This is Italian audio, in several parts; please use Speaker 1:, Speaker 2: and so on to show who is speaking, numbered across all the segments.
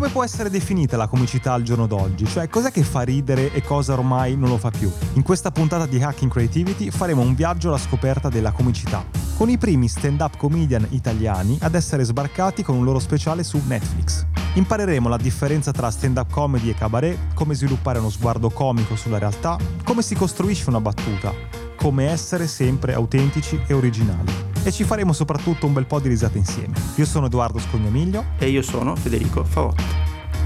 Speaker 1: come può essere definita la comicità al giorno d'oggi? Cioè, cos'è che fa ridere e cosa ormai non lo fa più? In questa puntata di Hacking Creativity faremo un viaggio alla scoperta della comicità, con i primi stand-up comedian italiani ad essere sbarcati con un loro speciale su Netflix. Impareremo la differenza tra stand-up comedy e cabaret, come sviluppare uno sguardo comico sulla realtà, come si costruisce una battuta, come essere sempre autentici e originali e ci faremo soprattutto un bel po' di risate insieme. Io sono Edoardo Scognamiglio
Speaker 2: e io sono Federico Favotto.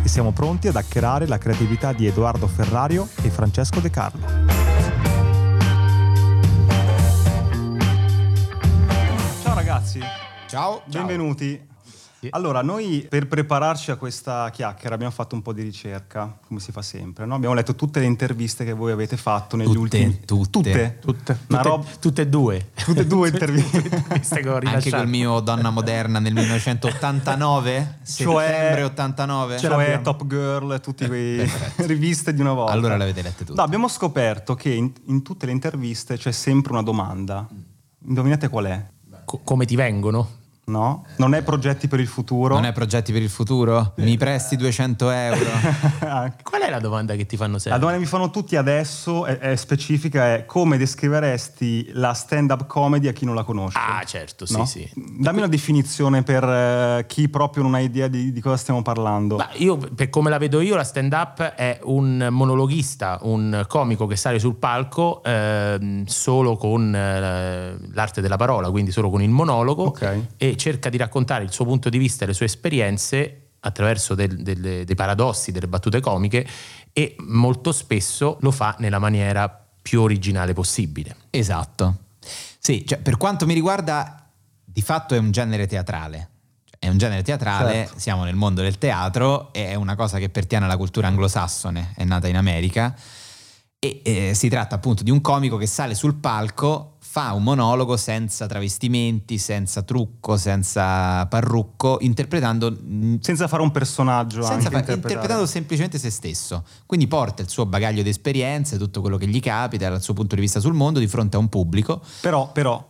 Speaker 1: E siamo pronti ad hackerare la creatività di Edoardo Ferrario e Francesco De Carlo. Ciao ragazzi.
Speaker 3: Ciao.
Speaker 1: Benvenuti. Allora, noi per prepararci a questa chiacchiera abbiamo fatto un po' di ricerca, come si fa sempre. No? Abbiamo letto tutte le interviste che voi avete fatto negli
Speaker 3: tutte,
Speaker 1: ultimi...
Speaker 3: Tutte,
Speaker 1: tutte.
Speaker 2: Tutte. Tutte, rob... tutte e due.
Speaker 1: Tutte e due interviste.
Speaker 3: Anche col mio Donna Moderna nel 1989, cioè, settembre 89.
Speaker 1: Cioè Top Girl, tutte quelle riviste di una volta.
Speaker 3: Allora le avete lette tutte.
Speaker 1: No, abbiamo scoperto che in, in tutte le interviste c'è sempre una domanda. Indovinate qual è?
Speaker 2: Co- come ti vengono?
Speaker 1: No? Non è progetti per il futuro?
Speaker 3: Non è progetti per il futuro? Mi presti 200 euro?
Speaker 2: Qual è la domanda che ti fanno sempre?
Speaker 1: La domanda che mi fanno tutti adesso, è, è specifica, è come descriveresti la stand-up comedy a chi non la conosce?
Speaker 2: Ah, certo, sì, no? sì.
Speaker 1: Dammi una definizione per uh, chi proprio non ha idea di, di cosa stiamo parlando.
Speaker 2: Ma io, per come la vedo io, la stand-up è un monologhista, un comico che sale sul palco eh, solo con eh, l'arte della parola, quindi solo con il monologo.
Speaker 1: Okay.
Speaker 2: E cerca di raccontare il suo punto di vista e le sue esperienze attraverso del, del, dei paradossi, delle battute comiche e molto spesso lo fa nella maniera più originale possibile.
Speaker 3: Esatto. Sì, cioè, per quanto mi riguarda, di fatto è un genere teatrale. È un genere teatrale, certo. siamo nel mondo del teatro, è una cosa che pertiene alla cultura anglosassone, è nata in America e eh, si tratta appunto di un comico che sale sul palco fa un monologo senza travestimenti, senza trucco, senza parrucco, interpretando...
Speaker 1: Senza fare un personaggio.
Speaker 3: Senza fa, interpretando semplicemente se stesso. Quindi porta il suo bagaglio di esperienze, tutto quello che gli capita, dal suo punto di vista sul mondo, di fronte a un pubblico.
Speaker 1: Però, però,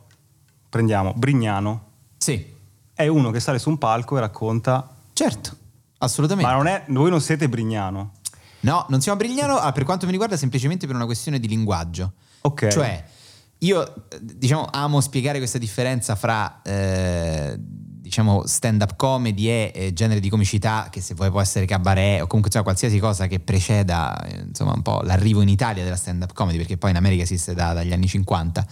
Speaker 1: prendiamo Brignano.
Speaker 3: Sì.
Speaker 1: È uno che sale su un palco e racconta...
Speaker 3: Certo, assolutamente.
Speaker 1: Ma non è, voi non siete Brignano.
Speaker 3: No, non siamo Brignano, ah, per quanto mi riguarda, semplicemente per una questione di linguaggio.
Speaker 1: Ok.
Speaker 3: Cioè io diciamo amo spiegare questa differenza fra eh, diciamo stand up comedy e eh, genere di comicità che se vuoi può essere cabaret o comunque cioè, qualsiasi cosa che preceda insomma un po' l'arrivo in Italia della stand up comedy perché poi in America esiste da, dagli anni 50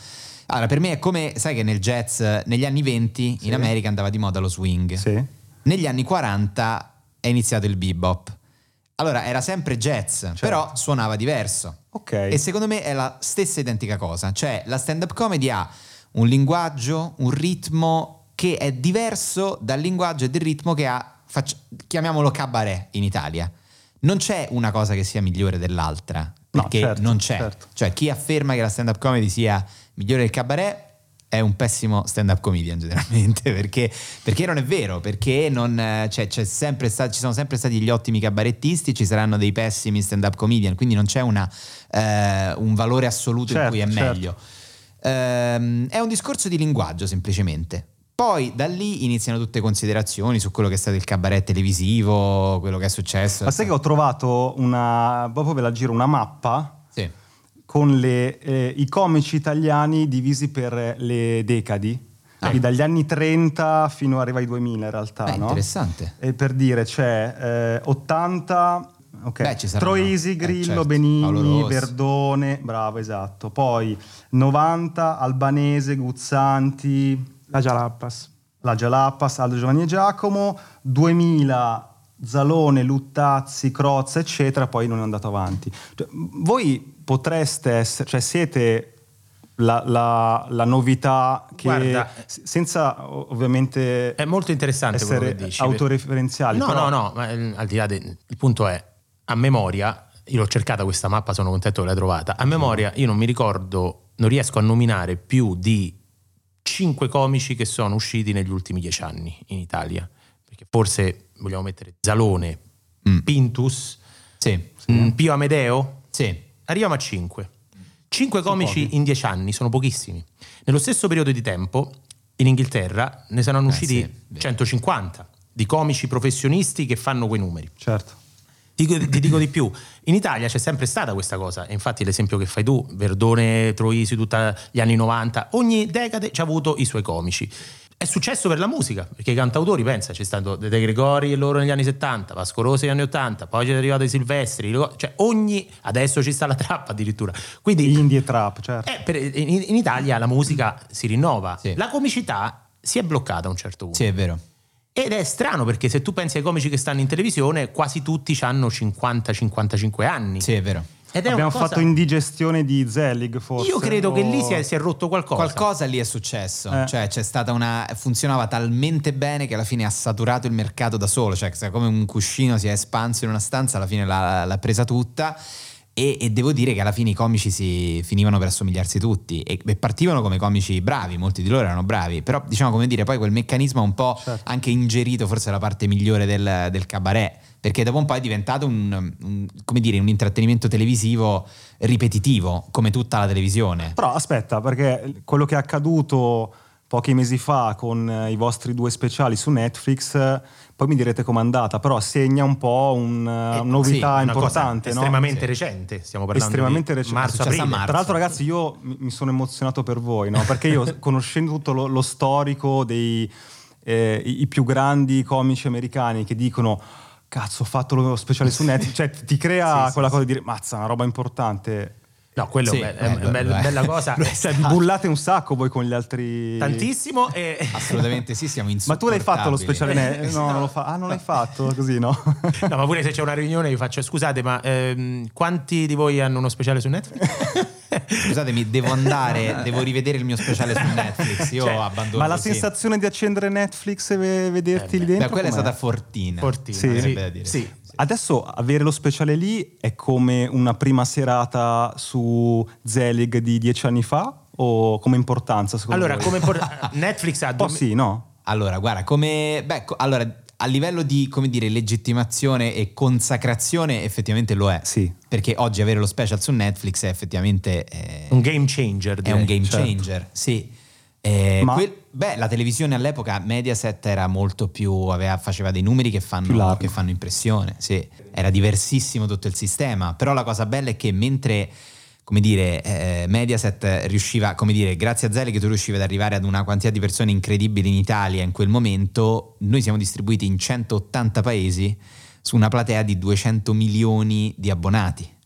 Speaker 3: allora per me è come sai che nel jazz negli anni 20 sì. in America andava di moda lo swing
Speaker 1: sì.
Speaker 3: negli anni 40 è iniziato il bebop allora era sempre jazz certo. però suonava diverso
Speaker 1: Ok.
Speaker 3: E secondo me è la stessa identica cosa, cioè la stand-up comedy ha un linguaggio, un ritmo che è diverso dal linguaggio e del ritmo che ha, faccia, chiamiamolo cabaret in Italia. Non c'è una cosa che sia migliore dell'altra, perché
Speaker 1: no, certo,
Speaker 3: non c'è.
Speaker 1: Certo.
Speaker 3: Cioè chi afferma che la stand-up comedy sia migliore del cabaret è un pessimo stand-up comedian generalmente, perché, perché non è vero, perché non, cioè, stato, ci sono sempre stati gli ottimi cabarettisti, ci saranno dei pessimi stand-up comedian, quindi non c'è una, eh, un valore assoluto certo, in cui è certo. meglio. Eh, è un discorso di linguaggio semplicemente. Poi da lì iniziano tutte considerazioni su quello che è stato il cabaret televisivo, quello che è successo.
Speaker 1: Ma sai che ho trovato una, proprio ve la giro, una mappa con le, eh, i comici italiani divisi per le decadi. Ah. Quindi dagli anni 30 fino arriva ai 2000 in realtà.
Speaker 3: Beh,
Speaker 1: no?
Speaker 3: Interessante.
Speaker 1: E per dire c'è eh, 80 Ok,
Speaker 3: Beh,
Speaker 1: Troisi, Grillo, eh, certo. Benigni, Verdone, bravo, esatto. Poi 90, Albanese, Guzzanti,
Speaker 2: La Jalappas.
Speaker 1: La Jalappas, Aldo Giovanni e Giacomo, 2000 Zalone, Luttazzi, Crozza, eccetera, poi non è andato avanti. Cioè, voi potreste essere, cioè siete la, la, la, novità che
Speaker 2: Guarda,
Speaker 1: senza ovviamente
Speaker 2: è molto interessante
Speaker 1: essere
Speaker 2: dici,
Speaker 1: autoreferenziali
Speaker 2: no
Speaker 1: però...
Speaker 2: no no ma eh, al di là del il punto è a memoria io l'ho cercata questa mappa sono contento che l'hai trovata a memoria io non mi ricordo non riesco a nominare più di cinque comici che sono usciti negli ultimi dieci anni in Italia perché forse vogliamo mettere Zalone mm. Pintus
Speaker 3: sì,
Speaker 2: sì. Mm, Pio Amedeo
Speaker 3: sì
Speaker 2: arriviamo a 5. 5 comici in 10 anni sono pochissimi. Nello stesso periodo di tempo, in Inghilterra ne saranno usciti eh sì, 150. di comici professionisti che fanno quei numeri.
Speaker 1: Certo.
Speaker 2: Ti, ti dico di più, in Italia c'è sempre stata questa cosa, infatti l'esempio che fai tu, Verdone, Troisi, tutti gli anni 90, ogni decade ci ha avuto i suoi comici. È successo per la musica, perché i cantautori, pensa, c'è stato De Gregori e loro negli anni 70, Vasco Rossi negli anni 80, poi c'è arrivato i Silvestri, cioè ogni, adesso ci sta la trappa addirittura. Quindi,
Speaker 1: Indie trap, certo.
Speaker 2: eh, per- in, in Italia la musica si rinnova,
Speaker 3: Sì.
Speaker 2: la comicità si è bloccata a un certo punto.
Speaker 3: Sì, è vero.
Speaker 2: Ed è strano perché se tu pensi ai comici che stanno in televisione, quasi tutti hanno 50-55 anni.
Speaker 3: Sì, è vero.
Speaker 1: Abbiamo
Speaker 2: cosa-
Speaker 1: fatto indigestione di Zelig, forse.
Speaker 2: Io credo che lì
Speaker 1: o-
Speaker 2: si è, si è rotto qualcosa.
Speaker 3: Qualcosa lì è successo,
Speaker 1: Eh.
Speaker 3: cioè c'è stata una funzionava talmente bene che alla fine ha saturato il mercato da solo, cioè come un cuscino si è espanso in una stanza, alla fine l'ha, l'ha presa tutta e, e devo dire che alla fine i comici si finivano per assomigliarsi tutti e, e partivano come comici bravi, molti di loro erano bravi, però diciamo come dire, poi quel meccanismo ha un po'
Speaker 1: Certo.
Speaker 3: anche ingerito forse la parte migliore del, del cabaret, perché dopo un po' è diventato un, un- come dire, un intrattenimento televisivo ripetitivo, come tutta la televisione.
Speaker 1: Però aspetta, perché quello che è accaduto pochi mesi fa con eh, i vostri due speciali su Netflix, eh, poi mi direte com'è andata, però segna un po' un, eh,
Speaker 2: Eh,
Speaker 1: una novità
Speaker 2: Una cosa
Speaker 1: importante, no?
Speaker 2: estremamente
Speaker 3: Sì.
Speaker 2: recente, stiamo parlando
Speaker 1: estremamente
Speaker 2: di
Speaker 1: recente.
Speaker 2: marzo aprile.
Speaker 3: marzo.
Speaker 1: Tra l'altro, ragazzi, io mi mi sono emozionato per voi, no? Perché io, conoscendo tutto lo, lo storico dei eh, i, i più grandi comici americani che dicono. Cazzo, ho fatto lo speciale su Netflix. Cioè, ti crea
Speaker 3: Sì,
Speaker 1: quella
Speaker 3: sì.
Speaker 1: cosa di dire, mazza, una roba importante.
Speaker 2: No, quello
Speaker 3: Sì,
Speaker 2: è,
Speaker 3: eh,
Speaker 2: è- è
Speaker 3: lo-
Speaker 2: bella,
Speaker 3: è.
Speaker 2: bella cosa.
Speaker 3: È
Speaker 1: vi bullate un sacco voi con gli altri.
Speaker 2: Tantissimo e
Speaker 3: Assolutamente sì, siamo
Speaker 1: Ma tu l'hai fatto lo speciale? Ne- No, non lo fa. Ah, non l'hai fatto così, no?
Speaker 2: No, ma pure se c'è una riunione io faccio scusate, ma ehm, quanti di voi hanno uno speciale su Netflix?
Speaker 3: Scusatemi, devo andare, devo rivedere il mio speciale su Netflix. Io
Speaker 2: Cioè,
Speaker 3: abbandono.
Speaker 1: Ma la
Speaker 3: così.
Speaker 1: sensazione di accendere Netflix e ve- vederti
Speaker 2: Eh,
Speaker 1: lì dentro.
Speaker 3: Beh, quella è
Speaker 1: com'è?
Speaker 3: stata fortina.
Speaker 2: Fortina,
Speaker 1: Sì.
Speaker 2: sì.
Speaker 3: Sarebbe da dire.
Speaker 2: Sì.
Speaker 1: Adesso avere lo speciale lì è come una prima serata su Zelig di dieci anni fa? O come importanza secondo
Speaker 2: Allora,
Speaker 1: voi?
Speaker 2: come por- Netflix ha
Speaker 1: Un po' sì, no?
Speaker 3: Allora, guarda, come. Beh, co- allora, a livello di, come dire, legittimazione e consacrazione, effettivamente lo è.
Speaker 1: Sì.
Speaker 3: Perché oggi avere lo special su Netflix è effettivamente. eh,
Speaker 2: un game changer.
Speaker 3: è
Speaker 2: direi.
Speaker 3: un game
Speaker 1: certo.
Speaker 3: changer, sì. Eh,
Speaker 1: Ma-
Speaker 3: quel- beh, la televisione all'epoca Mediaset era molto più, aveva- faceva dei numeri che fanno, che fanno impressione, sì. Era diversissimo tutto il sistema, però la cosa bella è che mentre, come dire, eh, Mediaset riusciva, come dire, grazie a Zelig tu riuscivi ad arrivare ad una quantità di persone incredibili in Italia in quel momento, noi siamo distribuiti in 180 paesi su una platea di 200 milioni di abbonati.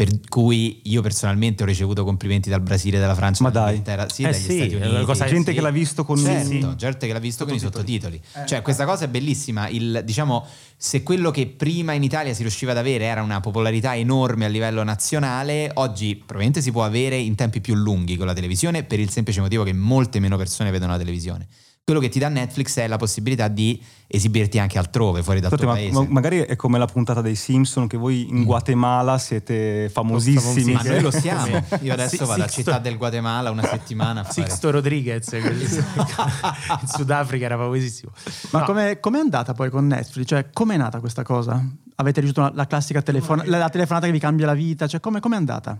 Speaker 3: Per cui io personalmente ho ricevuto complimenti dal Brasile, dalla Francia,
Speaker 1: Ma dai.
Speaker 3: dall'Inghilterra, sì,
Speaker 2: Eh
Speaker 3: dagli
Speaker 2: sì,
Speaker 3: Stati Uniti.
Speaker 2: cosa-
Speaker 1: Gente
Speaker 2: sì.
Speaker 1: che l'ha visto con
Speaker 3: Certo,
Speaker 1: sì.
Speaker 3: gente che l'ha visto con i sottotitoli. Cioè, questa cosa è bellissima. Il- diciamo, se quello che prima in Italia si riusciva ad avere era una popolarità enorme a livello nazionale, oggi probabilmente si può avere in tempi più lunghi con la televisione per il semplice motivo che molte meno persone vedono la televisione. Quello che ti dà Netflix è la possibilità di esibirti anche altrove, fuori dal
Speaker 1: Scusate,
Speaker 3: tuo
Speaker 1: ma-
Speaker 3: paese.
Speaker 1: ma- magari è come la puntata dei Simpson che voi in Guatemala siete famosissimi.
Speaker 3: Ma noi lo siamo. Io adesso vado a
Speaker 2: Sixto-
Speaker 3: Città del Guatemala una settimana a fare.
Speaker 2: Sixto Rodriguez, quelli- in Sudafrica era famosissimo.
Speaker 4: Ma
Speaker 2: No,
Speaker 4: come è andata poi con Netflix? Cioè, com'è nata questa cosa? Avete ricevuto una- la classica telefon- la, la telefonata che vi cambia la vita? Cioè, come è andata?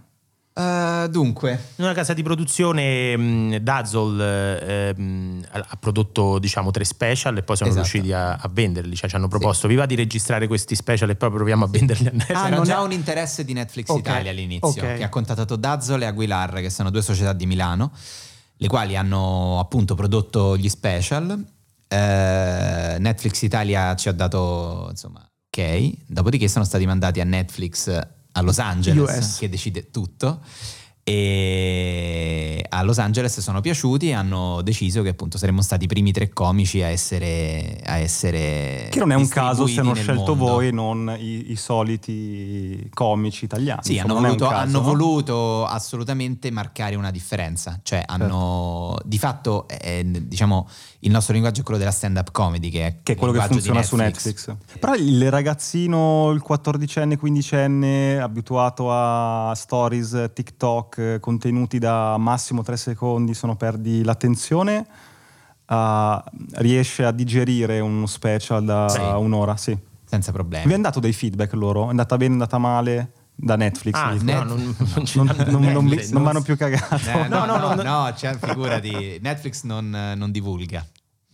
Speaker 3: Eh, dunque,
Speaker 2: In una casa di produzione mh, Dazzle eh, mh, ha ha prodotto diciamo tre special e poi sono
Speaker 3: Esatto.
Speaker 2: riusciti a, a venderli, cioè ci hanno proposto vi va di registrare questi special e poi proviamo a venderli a Netflix.
Speaker 4: Ah, non
Speaker 3: già
Speaker 4: è-
Speaker 3: un interesse di Netflix
Speaker 4: Ok,
Speaker 3: Italia all'inizio,
Speaker 4: ok.
Speaker 3: che ha contattato Dazzle e Aguilar, che sono due società di Milano, le quali hanno appunto prodotto gli special. Eh, Netflix Italia ci ha dato, insomma, ok. Dopodiché sono stati mandati a Netflix a Los Angeles,
Speaker 4: US.
Speaker 3: che decide tutto. E a Los Angeles sono piaciuti e hanno deciso che appunto saremmo stati i primi tre comici a essere, a essere
Speaker 1: Che non è un caso se hanno scelto
Speaker 3: mondo.
Speaker 1: voi non i, i soliti comici italiani.
Speaker 3: Sì,
Speaker 1: Insomma,
Speaker 3: hanno, voluto,
Speaker 1: caso,
Speaker 3: hanno
Speaker 1: no?
Speaker 3: voluto assolutamente marcare una differenza. Cioè, hanno di fatto, eh, diciamo, il nostro linguaggio è quello della stand-up comedy, che è,
Speaker 1: Che è quello che funziona
Speaker 3: di
Speaker 1: su Netflix. Però il ragazzino, il 14enne, 15enne, abituato a stories, TikTok, contenuti da massimo 3 secondi, se no perdi l'attenzione, ah, riesce a digerire uno special da
Speaker 3: Sì.
Speaker 1: un'ora, sì.
Speaker 3: Senza
Speaker 1: Vi
Speaker 3: problemi.
Speaker 1: hanno dato dei feedback loro? È andata bene, è andata male? Da Netflix?
Speaker 2: Ah, no, non, non
Speaker 1: mi hanno più cagato.
Speaker 3: Eh, no,
Speaker 2: No,
Speaker 3: no,
Speaker 2: no,
Speaker 3: no,
Speaker 2: no.
Speaker 3: no, cioè, figurati, Netflix non, non divulga.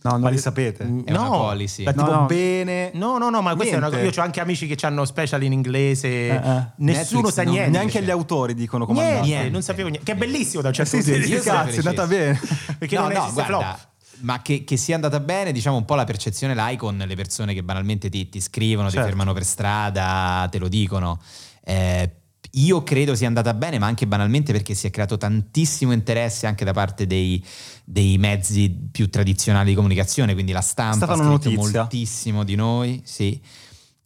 Speaker 4: No,
Speaker 1: Ma
Speaker 4: no,
Speaker 1: li sapete?
Speaker 3: È una policy.
Speaker 1: Da
Speaker 4: No,
Speaker 1: tipo
Speaker 4: no.
Speaker 1: bene...
Speaker 2: No, no, no, ma questa è una cosa. Io ho anche amici che hanno special in inglese.
Speaker 1: Eh, eh.
Speaker 2: Nessuno
Speaker 3: Netflix
Speaker 2: sa
Speaker 3: non-
Speaker 2: niente.
Speaker 1: Neanche gli autori dicono come
Speaker 2: Niente.
Speaker 3: Niente.
Speaker 2: non sapevo niente. Che è bellissimo da un
Speaker 1: Eh
Speaker 2: certo
Speaker 1: sì,
Speaker 2: punto di vista.
Speaker 1: cazzo, è andata bene.
Speaker 2: Perché
Speaker 3: no,
Speaker 2: non
Speaker 3: no,
Speaker 2: esiste
Speaker 3: guarda,
Speaker 2: flop.
Speaker 3: ma che, che sia andata bene, diciamo un po' la percezione l'icon, le persone che banalmente ti, ti scrivono,
Speaker 1: Certo.
Speaker 3: ti fermano per strada, te lo dicono. Eh, io credo sia andata bene, ma anche banalmente perché si è creato tantissimo interesse anche da parte dei, dei mezzi più tradizionali di comunicazione, quindi la stampa ha scritto
Speaker 1: notizia.
Speaker 3: moltissimo di noi, sì.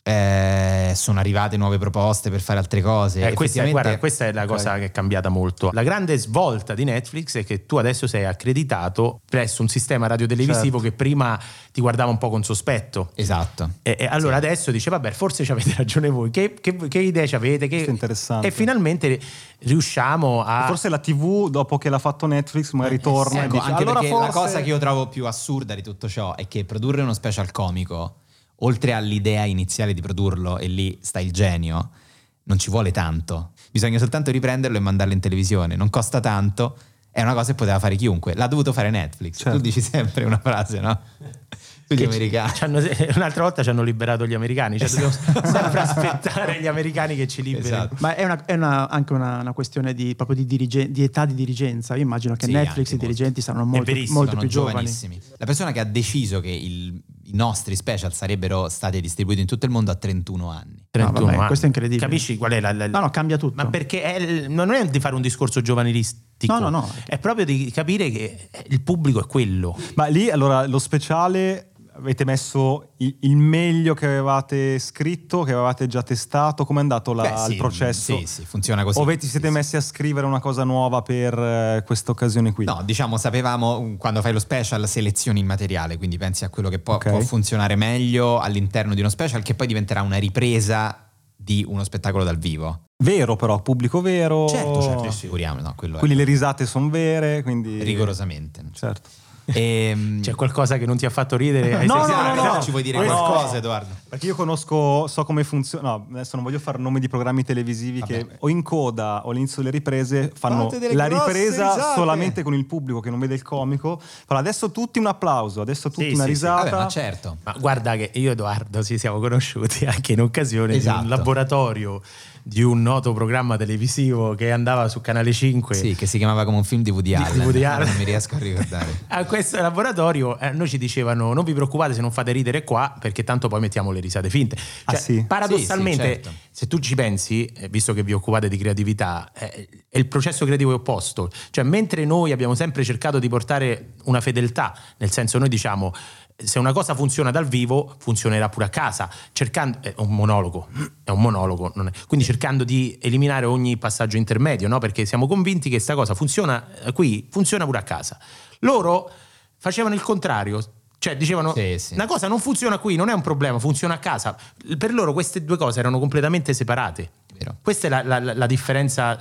Speaker 3: Eh, sono arrivate nuove proposte per fare altre cose.
Speaker 2: Eh, questa,
Speaker 3: Effettivamente-
Speaker 2: guarda, questa è la cosa che è cambiata molto. La grande svolta di Netflix è che tu adesso sei accreditato presso un sistema radiotelevisivo
Speaker 1: Certo.
Speaker 2: che prima ti guardava un po' con sospetto.
Speaker 3: Esatto.
Speaker 2: E, e allora adesso dice, vabbè, forse ci avete ragione voi, che, che- che idee ci avete? Che...
Speaker 1: Questo è interessante.
Speaker 2: E finalmente riusciamo a...
Speaker 1: Forse la TV, dopo che l'ha fatto Netflix, magari torna
Speaker 3: Ecco,
Speaker 1: e dice,
Speaker 3: anche
Speaker 1: allora
Speaker 3: perché la
Speaker 1: forse-
Speaker 3: cosa che io trovo più assurda di tutto ciò è che produrre uno special comico, oltre all'idea iniziale di produrlo, e lì sta il genio, non ci vuole tanto. Bisogna soltanto riprenderlo e mandarlo in televisione. Non costa tanto, è una cosa che poteva fare chiunque. L'ha dovuto fare Netflix.
Speaker 1: Certo.
Speaker 3: Tu dici sempre una frase, no?
Speaker 2: Che
Speaker 3: americani.
Speaker 2: ci un'altra volta ci hanno liberato gli americani, cioè dobbiamo sempre aspettare gli americani che ci liberino.
Speaker 3: Esatto.
Speaker 4: Ma è, una- è una- anche una, una questione di, proprio di, dirige- di età di dirigenza. Io immagino che
Speaker 3: Sì,
Speaker 4: Netflix i dirigenti saranno molto, molto più giovani.
Speaker 3: giovanissimi. La persona che ha deciso che il- i nostri special sarebbero stati distribuiti in tutto il mondo ha 31 anni.
Speaker 2: 31
Speaker 4: vabbè,
Speaker 2: anni.
Speaker 4: questo è incredibile.
Speaker 2: Capisci qual è la... la-
Speaker 4: No, no, cambia tutto.
Speaker 2: Ma perché è non è di fare un discorso giovanilistico,
Speaker 4: No, no, no.
Speaker 2: è proprio di capire che il pubblico è quello.
Speaker 1: Ma lì allora lo speciale avete messo il, meglio che avevate scritto, che avevate già testato, com'è andato la-
Speaker 3: Beh, sì,
Speaker 1: il processo?
Speaker 3: Sì, sì, funziona così.
Speaker 1: o avete, siete
Speaker 3: Sì,
Speaker 1: messi a scrivere una cosa nuova per eh, questa occasione qui?
Speaker 3: No, diciamo, sapevamo mm, quando fai lo special selezioni il materiale, quindi pensi a quello che può,
Speaker 1: Ok.
Speaker 3: può funzionare meglio all'interno di uno special che poi diventerà una ripresa di uno spettacolo dal vivo.
Speaker 1: Vero però, pubblico vero.
Speaker 3: Certo, certo, figuriamo, no,
Speaker 1: Quindi le risate sono vere, quindi...
Speaker 3: è rigorosamente.
Speaker 1: Certo.
Speaker 3: Ehm,
Speaker 2: C'è qualcosa che non ti ha fatto ridere? Hai
Speaker 1: No,
Speaker 2: sentito?
Speaker 1: no, no, no.
Speaker 3: Ci vuoi dire
Speaker 1: Questo-
Speaker 3: qualcosa, Edoardo?
Speaker 1: Perché io conosco, so come funziona. No, adesso non voglio fare nomi di programmi televisivi
Speaker 3: Vabbè.
Speaker 1: che o in coda o all'inizio delle riprese fanno la ripresa
Speaker 3: risate.
Speaker 1: solamente con il pubblico che non vede il comico. Però adesso tutti un applauso, adesso tutti
Speaker 2: Sì,
Speaker 1: una
Speaker 2: sì, sì.
Speaker 1: risata.
Speaker 3: Vabbè, ma certo.
Speaker 2: Ma guarda che io e Edoardo ci siamo conosciuti anche in occasione di
Speaker 3: Esatto.
Speaker 2: un laboratorio di un noto programma televisivo che andava su Canale 5.
Speaker 3: Sì, che si chiamava come un film di Woody
Speaker 2: Di- di
Speaker 3: Allen.
Speaker 2: Woody Allen.
Speaker 3: Non mi riesco a ricordare.
Speaker 2: A questo laboratorio eh, noi ci dicevano non vi preoccupate se non fate ridere qua perché tanto poi mettiamo le risate finte.
Speaker 1: Ah,
Speaker 2: Cioè,
Speaker 1: sì?
Speaker 2: Paradossalmente,
Speaker 3: Sì, sì, certo.
Speaker 2: se tu ci pensi, eh, visto che vi occupate di creatività, eh, è il processo creativo è opposto. Cioè mentre noi abbiamo sempre cercato di portare una fedeltà, nel senso noi diciamo se una cosa funziona dal vivo funzionerà pure a casa, cercando, è un monologo, è un monologo, è- quindi cercando di eliminare ogni passaggio intermedio, no? perché siamo convinti che questa cosa funziona eh, qui, funziona pure a casa. Loro facevano il contrario, cioè dicevano
Speaker 3: Sì, sì.
Speaker 2: una cosa non funziona qui, non è un problema, funziona a casa. Per loro queste due cose erano completamente separate.
Speaker 3: Vero.
Speaker 2: Questa è la- la- la differenza.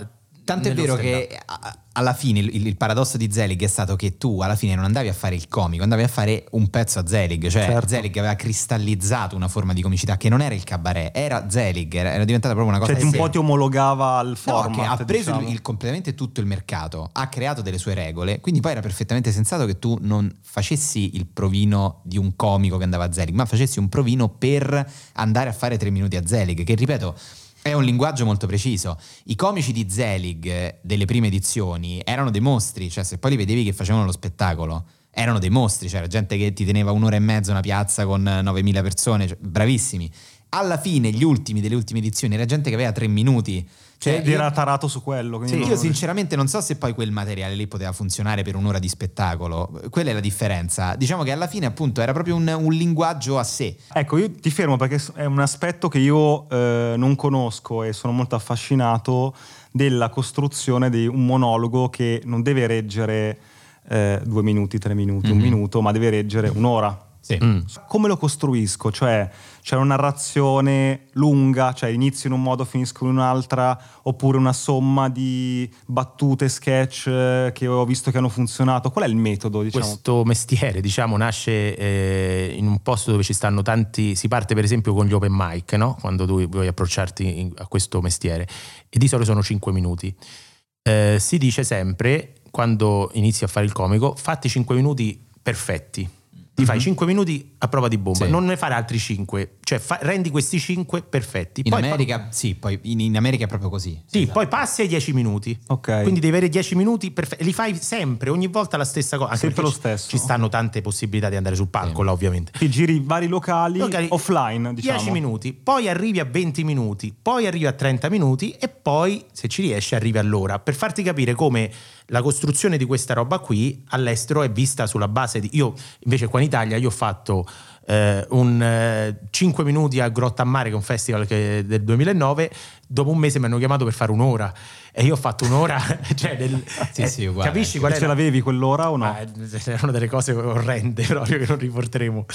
Speaker 3: Tanto è vero
Speaker 2: stand-up.
Speaker 3: che a- alla fine il, il paradosso di Zelig è stato che tu alla fine non andavi a fare il comico, andavi a fare un pezzo a Zelig, cioè
Speaker 1: Certo.
Speaker 3: Zelig aveva cristallizzato una forma di comicità che non era il cabaret, era Zelig, era, era diventata proprio una cosa
Speaker 1: Cioè, un po' ti omologava al
Speaker 3: No,
Speaker 1: format.
Speaker 3: che ha preso
Speaker 1: diciamo.
Speaker 3: il- il- completamente tutto il mercato, ha creato delle sue regole, quindi poi era perfettamente sensato che tu non facessi il provino di un comico che andava a Zelig, ma facessi un provino per andare a fare tre minuti a Zelig, che ripeto è un linguaggio molto preciso. I comici di Zelig eh, delle prime edizioni erano dei mostri, cioè se poi li vedevi che facevano lo spettacolo, erano dei mostri, c'era gente che ti teneva un'ora e mezza una piazza con eh, 9.000 persone, cioè, bravissimi. Alla fine, gli ultimi delle ultime edizioni, era gente che aveva tre minuti. Cioè,
Speaker 1: Ed
Speaker 3: io-
Speaker 1: era tarato su quello.
Speaker 3: sì,
Speaker 1: non-
Speaker 3: io sinceramente non so se poi quel materiale lì poteva funzionare per un'ora di spettacolo. Quella è la differenza. Diciamo che alla fine, appunto, era proprio un, un linguaggio a sé.
Speaker 1: Ecco, io ti fermo perché è un aspetto che io eh, non conosco e sono molto affascinato della costruzione di un monologo che non deve reggere eh, due minuti, tre minuti, un
Speaker 3: Mhm.
Speaker 1: minuto, ma deve reggere un'ora.
Speaker 3: Sì.
Speaker 2: Mm.
Speaker 1: Come lo costruisco? Cioè, c'è una narrazione lunga, cioè inizio in un modo, finisco in un'altra, oppure una somma di battute, sketch eh, che ho visto che hanno funzionato. Qual è il metodo, diciamo?
Speaker 2: Questo mestiere, diciamo, nasce eh, in un posto dove ci stanno tanti. Si parte, per esempio, con gli open mic, no? Quando tu vuoi approcciarti in- a questo mestiere, e di solito sono 5 minuti. Eh, si dice sempre, quando inizi a fare il comico, fatti 5 minuti perfetti. Ti fai 5 minuti a prova di bomba,
Speaker 3: Sì.
Speaker 2: non ne fare altri 5, cioè fa- rendi questi 5 perfetti.
Speaker 3: In
Speaker 2: Poi-
Speaker 3: America, sì, poi in, in America è proprio così.
Speaker 2: Sì,
Speaker 3: Esatto.
Speaker 2: poi passi ai 10 minuti.
Speaker 1: Ok.
Speaker 2: Quindi devi avere 10 minuti perfetti. Li fai sempre, ogni volta la stessa cosa. Anche
Speaker 1: Sempre lo
Speaker 2: ci-
Speaker 1: stesso.
Speaker 2: Ci stanno tante possibilità di andare sul palco,
Speaker 3: Sì.
Speaker 2: là, ovviamente.
Speaker 1: Ti giri vari locali
Speaker 2: Locali-
Speaker 1: offline, diciamo.
Speaker 2: 10 minuti, poi arrivi a 20 minuti, poi arrivi a 30 minuti e poi, se ci riesci, arrivi all'ora. Per farti capire come la costruzione di questa roba qui all'estero è vista sulla base di... Io invece qua in Italia io ho fatto eh, un 5 minuti a Grotta a Mare, che è un festival che- del 2009, dopo un mese mi hanno chiamato per fare un'ora e io ho fatto un'ora, cioè del-
Speaker 3: Sì,
Speaker 2: eh,
Speaker 3: sì, uguale.
Speaker 2: capisci qual è?
Speaker 1: Ce
Speaker 2: la-
Speaker 1: l'avevi quell'ora o no?
Speaker 2: Ah, erano delle cose orrende proprio che non riporteremo.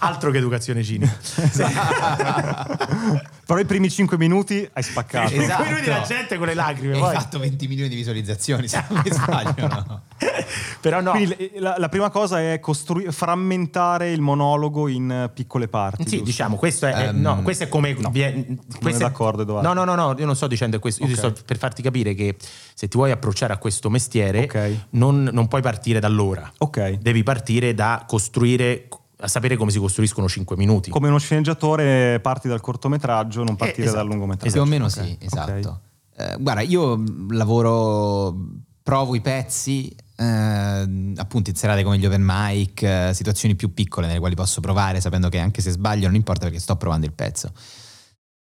Speaker 2: Altro che educazione cinica.
Speaker 1: Però i primi 5 minuti hai spaccato.
Speaker 3: Esatto.
Speaker 2: Poi vedi la gente con le lacrime.
Speaker 3: Hai
Speaker 2: poi.
Speaker 3: fatto 20 milioni di visualizzazioni, se non mi sbaglio. no?
Speaker 2: Però no.
Speaker 1: Quindi la, la prima cosa è costrui- frammentare il monologo in eh, piccole parti.
Speaker 2: Sì,
Speaker 1: giusto?
Speaker 2: diciamo, questo è,
Speaker 3: Ehm,
Speaker 2: no, questo è come. vie- questo è-
Speaker 1: d'accordo, Edoardo.
Speaker 2: No, no, no, no, io non sto dicendo questo. Io ti
Speaker 1: Ok.
Speaker 2: sto per farti capire che se ti vuoi approcciare a questo mestiere,
Speaker 1: Ok.
Speaker 2: non, non puoi partire dall'ora.
Speaker 1: Ok.
Speaker 2: Devi partire da costruire, a sapere come si costruiscono 5 minuti.
Speaker 1: Come uno sceneggiatore parti dal cortometraggio, non partire
Speaker 2: esatto.
Speaker 1: dal lungometraggio.
Speaker 3: Più o meno
Speaker 2: ok,
Speaker 3: sì, esatto. Eh, guarda, io lavoro, provo i pezzi, eh, appunto in serate come gli open mic, eh, situazioni più piccole nelle quali posso provare, sapendo che anche se sbaglio non importa perché sto provando il pezzo.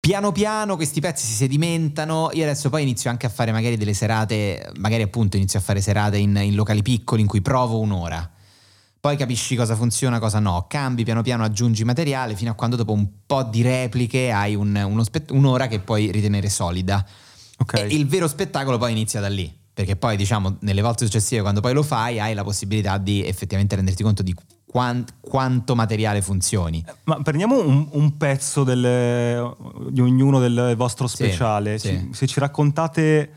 Speaker 3: Piano piano questi pezzi si sedimentano, io adesso poi inizio anche a fare magari delle serate, magari appunto inizio a fare serate in, in locali piccoli in cui provo un'ora. Poi capisci cosa funziona, cosa no, cambi piano piano, aggiungi materiale fino a quando dopo un po' di repliche hai un- spett- un'ora che puoi ritenere solida.
Speaker 1: Ok.
Speaker 3: E il vero spettacolo poi inizia da lì, perché poi diciamo nelle volte successive quando poi lo fai hai la possibilità di effettivamente renderti conto di quanto materiale funzioni.
Speaker 1: Ma prendiamo un, un pezzo del- di ognuno del vostro
Speaker 3: Sì,
Speaker 1: speciale.
Speaker 3: sì.
Speaker 1: Ci- se ci raccontate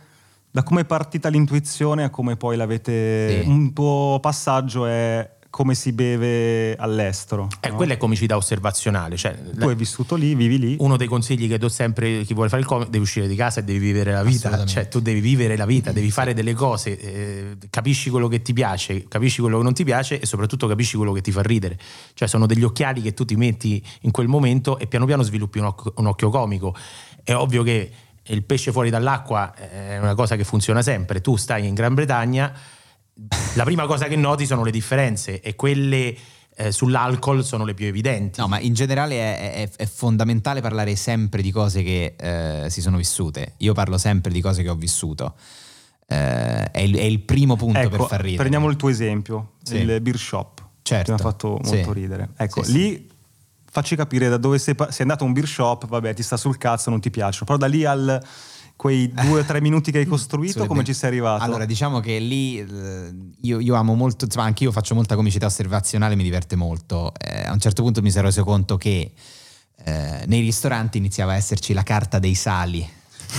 Speaker 1: da come è partita l'intuizione a come poi l'avete.
Speaker 3: Sì.
Speaker 1: Un tuo passaggio è come si beve all'estero.
Speaker 2: Eh,
Speaker 1: no?
Speaker 2: Quella è comicità osservazionale. Cioè,
Speaker 1: Tu hai vissuto lì, vivi lì.
Speaker 2: uno dei consigli che do sempre a chi vuole fare il comico devi uscire di casa e devi vivere la vita cioè tu devi vivere la vita devi fare delle cose eh, capisci quello che ti piace capisci quello che non ti piace e soprattutto capisci quello che ti fa ridere cioè sono degli occhiali che tu ti metti in quel momento e piano piano sviluppi un occhio, un occhio comico è ovvio che il pesce fuori dall'acqua è una cosa che funziona sempre tu stai in Gran Bretagna la prima cosa che noti sono le differenze e quelle eh, sull'alcol sono le più evidenti
Speaker 3: No, ma in generale è, è- è fondamentale parlare sempre di cose che eh, si sono vissute. Io parlo sempre di cose che ho vissuto. Eh, è, il, è il primo punto
Speaker 1: Ecco,
Speaker 3: per far ridere.
Speaker 1: prendiamo il tuo esempio,
Speaker 3: Sì.
Speaker 1: il beer shop.
Speaker 3: Certo.
Speaker 1: Che mi ha fatto
Speaker 3: Sì.
Speaker 1: molto ridere. Ecco,
Speaker 3: Sì, sì.
Speaker 1: lì facci capire da dove sei, sei andato a un beer shop, vabbè, ti sta sul cazzo, non ti piacciono. Però da lì al quei due o tre minuti che hai costruito, come ci sei arrivato?
Speaker 3: Allora, diciamo che lì eh, io, io amo molto, insomma, anche io faccio molta comicità osservazionale, mi diverte molto. Eh, a un certo punto mi sono reso conto che eh, nei ristoranti iniziava a esserci la carta dei sali.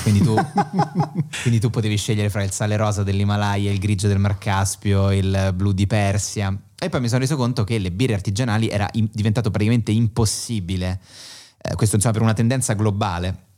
Speaker 3: Quindi tu, quindi tu potevi scegliere fra il sale rosa dell'Himalaya, il grigio del Mar Caspio, il blu di Persia. E poi mi sono reso conto che le birre artigianali era in- diventato praticamente impossibile. Eh, questo insomma per una tendenza globale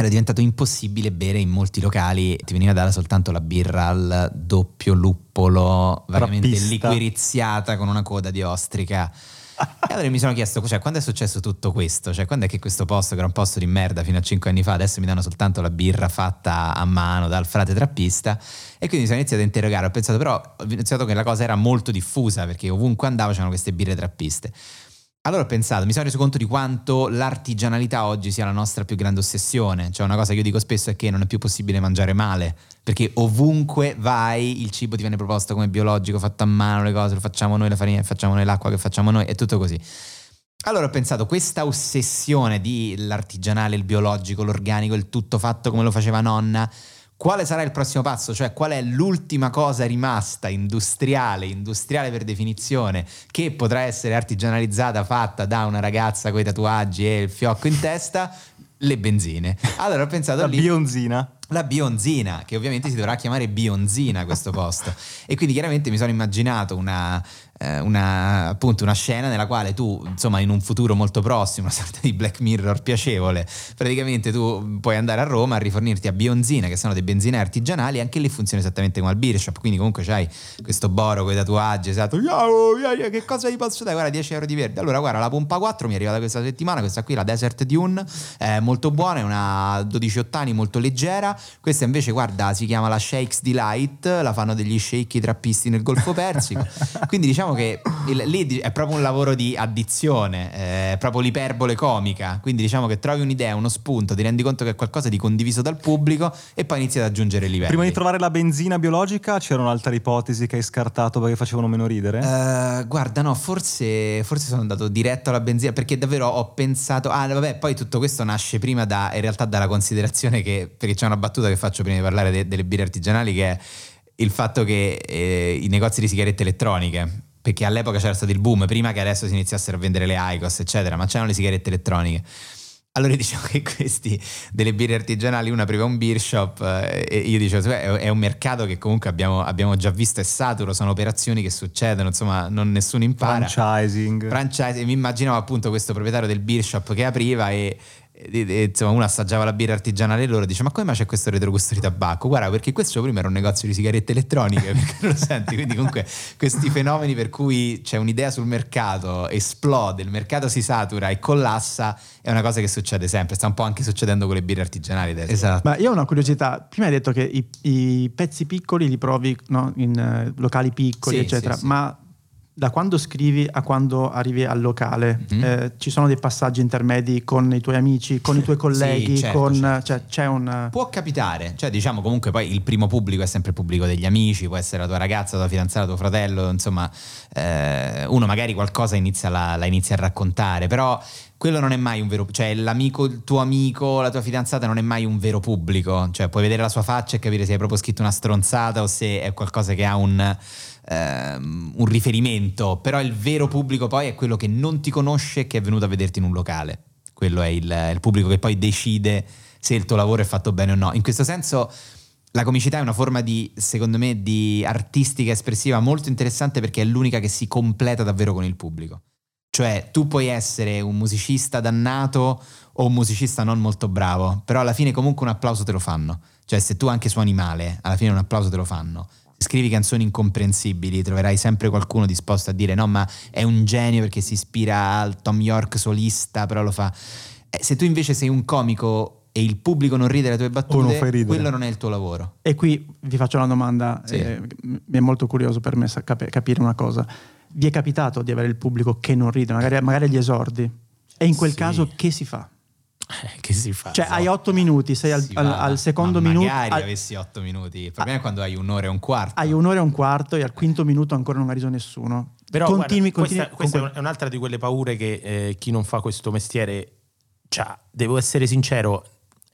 Speaker 3: era diventato impossibile bere in molti locali, ti veniva data soltanto la birra al doppio luppolo, veramente liquiriziata con una coda di ostrica. E allora mi sono chiesto, cioè, quando è successo tutto questo? Cioè, quando è che questo posto, che era un posto di merda fino a cinque anni fa, adesso mi danno soltanto la birra fatta a mano dal frate trappista? E quindi mi sono iniziato a interrogare, ho pensato però, ho pensato che la cosa era molto diffusa, perché ovunque andavo c'erano queste birre trappiste. Allora ho pensato, mi sono reso conto di quanto l'artigianalità oggi sia la nostra più grande ossessione. Cioè una cosa che io dico spesso è che non è più possibile mangiare male, perché ovunque vai il cibo ti viene proposto come biologico, fatto a mano, le cose, lo facciamo noi, la farina facciamo noi, l'acqua che facciamo noi, è tutto così. Allora ho pensato, questa ossessione di l'artigianale, il biologico, l'organico, il tutto fatto come lo faceva nonna, quale sarà il prossimo passo? Cioè, qual è l'ultima cosa rimasta industriale, industriale per definizione, che potrà essere artigianalizzata, fatta da una ragazza con i tatuaggi e il fiocco in testa? Le benzine. Allora ho pensato
Speaker 1: La
Speaker 3: lì
Speaker 1: bionzina.
Speaker 3: la bionzina, che ovviamente si dovrà chiamare bionzina questo posto. E quindi chiaramente mi sono immaginato una, una, appunto una scena nella quale tu, insomma, in un futuro molto prossimo, una sorta di Black Mirror piacevole, praticamente tu puoi andare a Roma a rifornirti a Bionzina, che sono dei benzine artigianali, anche lì funziona esattamente come al beer shop, quindi comunque c'hai questo boro con i tatuaggi, esatto, "Yo, yo, yo, che cosa gli posso dare? Guarda, 10 euro di verde. Allora, guarda, la pompa 4 mi è arrivata questa settimana, questa qui, la Desert Dune, è molto buona, è una 12 ottani, molto leggera. Questa invece, guarda, si chiama la Shakes Delight, la fanno degli shake trappisti nel Golfo Persico. quindi diciamo che il, lì è proprio un lavoro di addizione, è proprio l'iperbole comica. Quindi diciamo che trovi un'idea, uno spunto, ti rendi conto che è qualcosa di condiviso dal pubblico e poi inizi ad aggiungere livelli.
Speaker 1: Prima di trovare la benzina biologica c'erano altre ipotesi che hai scartato perché facevano meno ridere?
Speaker 3: Eh, guarda, no, forse, forse sono andato diretto alla benzina perché davvero ho pensato. Ah, vabbè, poi tutto questo nasce prima da, in realtà dalla considerazione che. Perché c'è una battuta che faccio prima di parlare de- delle birre artigianali che è il fatto che eh, i negozi di sigarette elettroniche. Perché all'epoca c'era stato il boom, prima che adesso si iniziassero a vendere le ICOS, eccetera, ma c'erano le sigarette elettroniche. Allora diciamo che questi delle birre artigianali, una apriva un beer shop eh, e io dicevo è, un mercato che comunque abbiamo, abbiamo già visto è saturo, sono operazioni che succedono, insomma non nessuno impara.
Speaker 1: Franchising.
Speaker 3: Franchising, mi immaginavo appunto questo proprietario del beer shop che apriva e, insomma uno assaggiava la birra artigianale loro dice ma come mai c'è questo retrogusto di tabacco? Guarda perché questo prima era un negozio di sigarette elettroniche, perché non lo senti? Quindi comunque questi fenomeni per cui c'è un'idea sul mercato, esplode, il mercato si satura e collassa è una cosa che succede sempre, sta un po' anche succedendo con le birre artigianali adesso.
Speaker 1: Esatto.
Speaker 4: Ma io ho una curiosità. Prima hai detto che i, i pezzi piccoli li provi no, in eh, locali piccoli,
Speaker 3: Sì,
Speaker 4: eccetera.
Speaker 3: sì, sì.
Speaker 4: Ma da quando scrivi a quando arrivi al locale,
Speaker 3: Mhm.
Speaker 4: eh, ci sono dei passaggi intermedi con i tuoi amici, con i tuoi colleghi,
Speaker 3: certo,
Speaker 4: con,
Speaker 3: certo.
Speaker 4: cioè c'è un...
Speaker 3: Può capitare, cioè diciamo comunque poi il primo pubblico è sempre il pubblico degli amici, può essere la tua ragazza, la tua fidanzata, tuo fratello, insomma eh, uno magari qualcosa inizia la, la inizia a raccontare, però quello non è mai un vero, cioè l'amico, il tuo amico, la tua fidanzata non è mai un vero pubblico, cioè puoi vedere la sua faccia e capire se hai proprio scritto una stronzata o se è qualcosa che ha un, ehm, un riferimento, però il vero pubblico poi è quello che non ti conosce e che è venuto a vederti in un locale, quello è il, il pubblico che poi decide se il tuo lavoro è fatto bene o no. In questo senso la comicità è una forma di, secondo me, di artistica espressiva molto interessante perché è l'unica che si completa davvero con il pubblico. Cioè, tu puoi essere un musicista dannato o un musicista non molto bravo, però alla fine comunque un applauso te lo fanno. Cioè, se tu anche suoni male, alla fine un applauso te lo fanno. Scrivi canzoni incomprensibili, troverai sempre qualcuno disposto a dire no, ma è un genio perché si ispira al Tom York solista, però lo fa. Eh, se tu invece sei un comico e il pubblico non ride le tue battute,
Speaker 1: non
Speaker 3: quello non è il tuo lavoro.
Speaker 4: E qui vi faccio una domanda,
Speaker 3: Sì.
Speaker 4: eh, mi è molto curioso per me capire una cosa. Vi è capitato di avere il pubblico che non ride, magari, magari agli esordi? E in quel
Speaker 3: Sì.
Speaker 4: caso che si fa?
Speaker 2: Eh, che si fa?
Speaker 4: Cioè hai otto minuti, sei al, al- al secondo
Speaker 3: ma
Speaker 4: minuto,
Speaker 3: Magari
Speaker 4: al-
Speaker 3: avessi otto minuti. Il problema è quando hai un'ora e un quarto.
Speaker 4: hai un'ora e un quarto e al quinto minuto ancora non ha riso nessuno.
Speaker 2: Però
Speaker 4: continui,
Speaker 2: guarda,
Speaker 4: continui
Speaker 2: questa, questa
Speaker 4: con
Speaker 2: è un- è un'altra di quelle paure che eh, chi non fa questo mestiere c'ha. Devo essere sincero,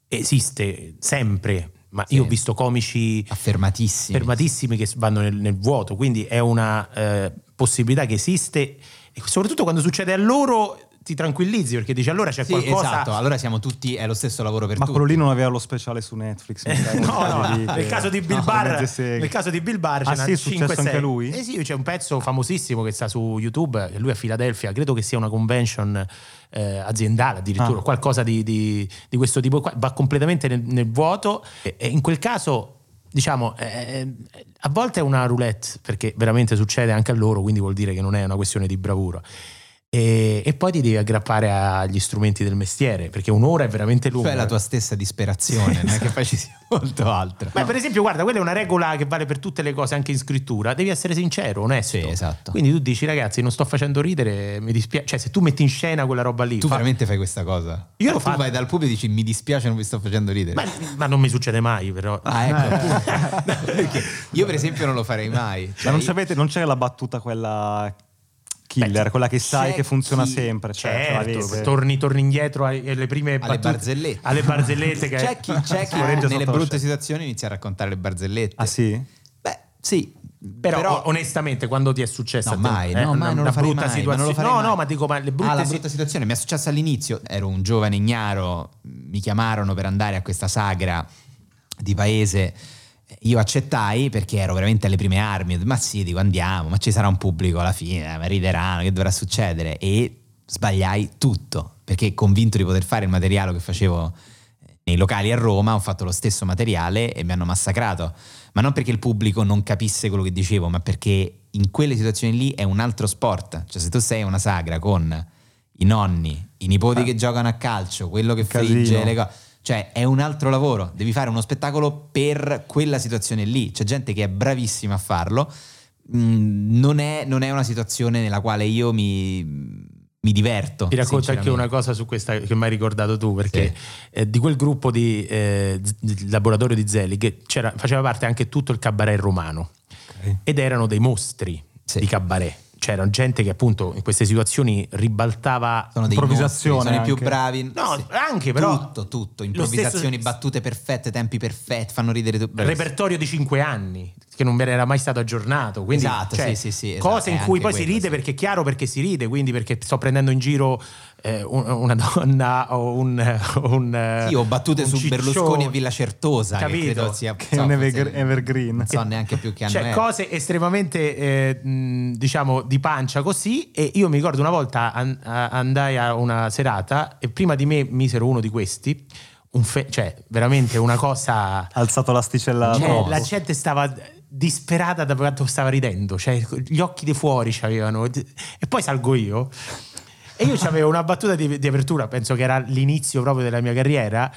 Speaker 2: esiste sempre, ma
Speaker 3: Sì.
Speaker 2: io ho visto comici
Speaker 3: Affermatissimi.
Speaker 2: fermatissimi che vanno nel, nel vuoto, quindi è una eh, possibilità che esiste e soprattutto quando succede a loro ti tranquillizzi perché dici allora c'è
Speaker 3: Sì,
Speaker 2: qualcosa...
Speaker 3: esatto. Allora siamo tutti, è lo stesso lavoro per
Speaker 1: Ma
Speaker 3: tutti.
Speaker 1: quello lì non aveva lo speciale su Netflix.
Speaker 2: Eh, no, no,
Speaker 1: quelli
Speaker 2: nel caso di Bill
Speaker 1: no,
Speaker 2: Barr, nel caso di Bill Barr
Speaker 1: Ah,
Speaker 2: c'è
Speaker 1: sì, è successo anche a lui?
Speaker 2: Eh sì, c'è un pezzo famosissimo che sta su YouTube, lui a Filadelfia, credo che sia una convention eh, aziendale addirittura,
Speaker 1: Ah.
Speaker 2: qualcosa di, di- di questo tipo qua, va completamente nel, nel vuoto e, e in quel caso diciamo eh, a volte è una roulette perché veramente succede anche a loro, quindi vuol dire che non è una questione di bravura. E, e poi ti devi aggrappare agli strumenti del mestiere perché un'ora è veramente lunga.
Speaker 3: Cioè la tua stessa disperazione, non è che poi ci sia molto altro.
Speaker 2: Ma per esempio, guarda, quella è una regola che vale per tutte le cose, anche in scrittura. Devi essere sincero, onesto.
Speaker 3: Sì, esatto.
Speaker 2: Quindi tu dici, ragazzi, non sto facendo ridere, mi dispiace. Cioè, se tu metti in scena quella roba lì.
Speaker 3: Tu
Speaker 2: fa-
Speaker 3: veramente fai questa cosa?
Speaker 2: Io l'ho
Speaker 3: tu
Speaker 2: fatto.
Speaker 3: vai dal pubblico e dici mi dispiace non vi sto facendo ridere.
Speaker 2: Ma, ma non mi succede mai, però.
Speaker 3: Ah, ecco. Perché io per esempio non lo farei mai.
Speaker 1: Ma
Speaker 3: Cioè,
Speaker 1: non,
Speaker 3: io-
Speaker 1: sapete, non c'è la battuta quella killer,
Speaker 2: Beh,
Speaker 1: quella che sai che funziona
Speaker 3: chi-
Speaker 1: sempre. Cioè, ce
Speaker 2: Certo,
Speaker 1: l'avete.
Speaker 2: torni, torni indietro ai- alle prime
Speaker 3: alle
Speaker 2: battute-
Speaker 3: barzellette.
Speaker 2: Alle barzellette che
Speaker 3: c'è chi, c'è chi nelle brutte situazioni inizia a raccontare le barzellette.
Speaker 1: Ah sì?
Speaker 3: Beh, sì.
Speaker 2: Però, onestamente, quando ti è successo
Speaker 3: No,
Speaker 2: a te,
Speaker 3: mai,
Speaker 2: eh,
Speaker 3: no,
Speaker 2: una,
Speaker 3: mai, non
Speaker 2: una
Speaker 3: lo farei
Speaker 2: brutta
Speaker 3: mai, ma
Speaker 2: situazione?
Speaker 3: non lo farei
Speaker 2: no,
Speaker 3: mai.
Speaker 2: no, ma dico, ma le brutte
Speaker 3: Ah, la
Speaker 2: si-
Speaker 3: brutta situazione. Mi è successo all'inizio, ero un giovane ignaro, mi chiamarono per andare a questa sagra di paese Io accettai perché ero veramente alle prime armi, ma sì, dico andiamo, ma ci sarà un pubblico alla fine, ma rideranno, che dovrà succedere? E sbagliai tutto, perché convinto di poter fare il materiale che facevo nei locali a Roma, ho fatto lo stesso materiale e mi hanno massacrato, ma non perché il pubblico non capisse quello che dicevo, ma perché in quelle situazioni lì è un altro sport, cioè se tu sei una sagra con i nonni, i nipoti
Speaker 1: Eh.
Speaker 3: che giocano a calcio, quello che
Speaker 1: Casino.
Speaker 3: frigge le cose. Cioè, è un altro lavoro. Devi fare uno spettacolo per quella situazione lì. C'è gente che è bravissima a farlo. Mm, non, è, non è una situazione nella quale io mi, mi diverto.
Speaker 2: Ti racconto anche una cosa su questa che mi hai ricordato tu, perché eh, di quel gruppo di eh, di laboratorio di Zelig faceva parte anche tutto il cabaret romano
Speaker 1: Ok.
Speaker 2: ed erano dei mostri
Speaker 3: Sì.
Speaker 2: di cabaret. C'era gente che appunto in queste situazioni ribaltava
Speaker 3: Sono
Speaker 1: Improvvisazione
Speaker 3: mostri, sono i più bravi.
Speaker 2: No,
Speaker 3: Sì.
Speaker 2: anche però
Speaker 3: Tutto, tutto. Improvvisazioni,
Speaker 2: stesso-
Speaker 3: battute perfette, tempi perfetti, fanno ridere tu. bravissimo.
Speaker 2: repertorio di cinque anni che non era mai stato aggiornato quindi
Speaker 3: Esatto,
Speaker 2: cioè,
Speaker 3: sì, sì, sì, esatto,
Speaker 2: cose in cui poi si
Speaker 3: quello,
Speaker 2: ride
Speaker 3: sì.
Speaker 2: perché è chiaro perché si ride quindi perché sto prendendo in giro eh, un- una donna o un, un
Speaker 3: Sì, ho battute
Speaker 2: un
Speaker 3: su
Speaker 2: ciccione.
Speaker 3: Berlusconi e Villa Certosa.
Speaker 2: Capito?
Speaker 3: Che credo sia
Speaker 1: Che è un evergre- evergreen.
Speaker 3: Non so neanche più che
Speaker 2: cioè
Speaker 3: è.
Speaker 2: cose estremamente eh, diciamo di pancia così e io mi ricordo una volta an- andai a una serata e prima di me misero uno di questi un fe- cioè veramente una cosa
Speaker 1: alzato l'asticella
Speaker 2: Cioè, la gente stava disperata da quanto stava ridendo, cioè gli occhi di fuori c'avevano. E poi salgo io. E io avevo una battuta di, di apertura, penso che era l'inizio proprio della mia carriera.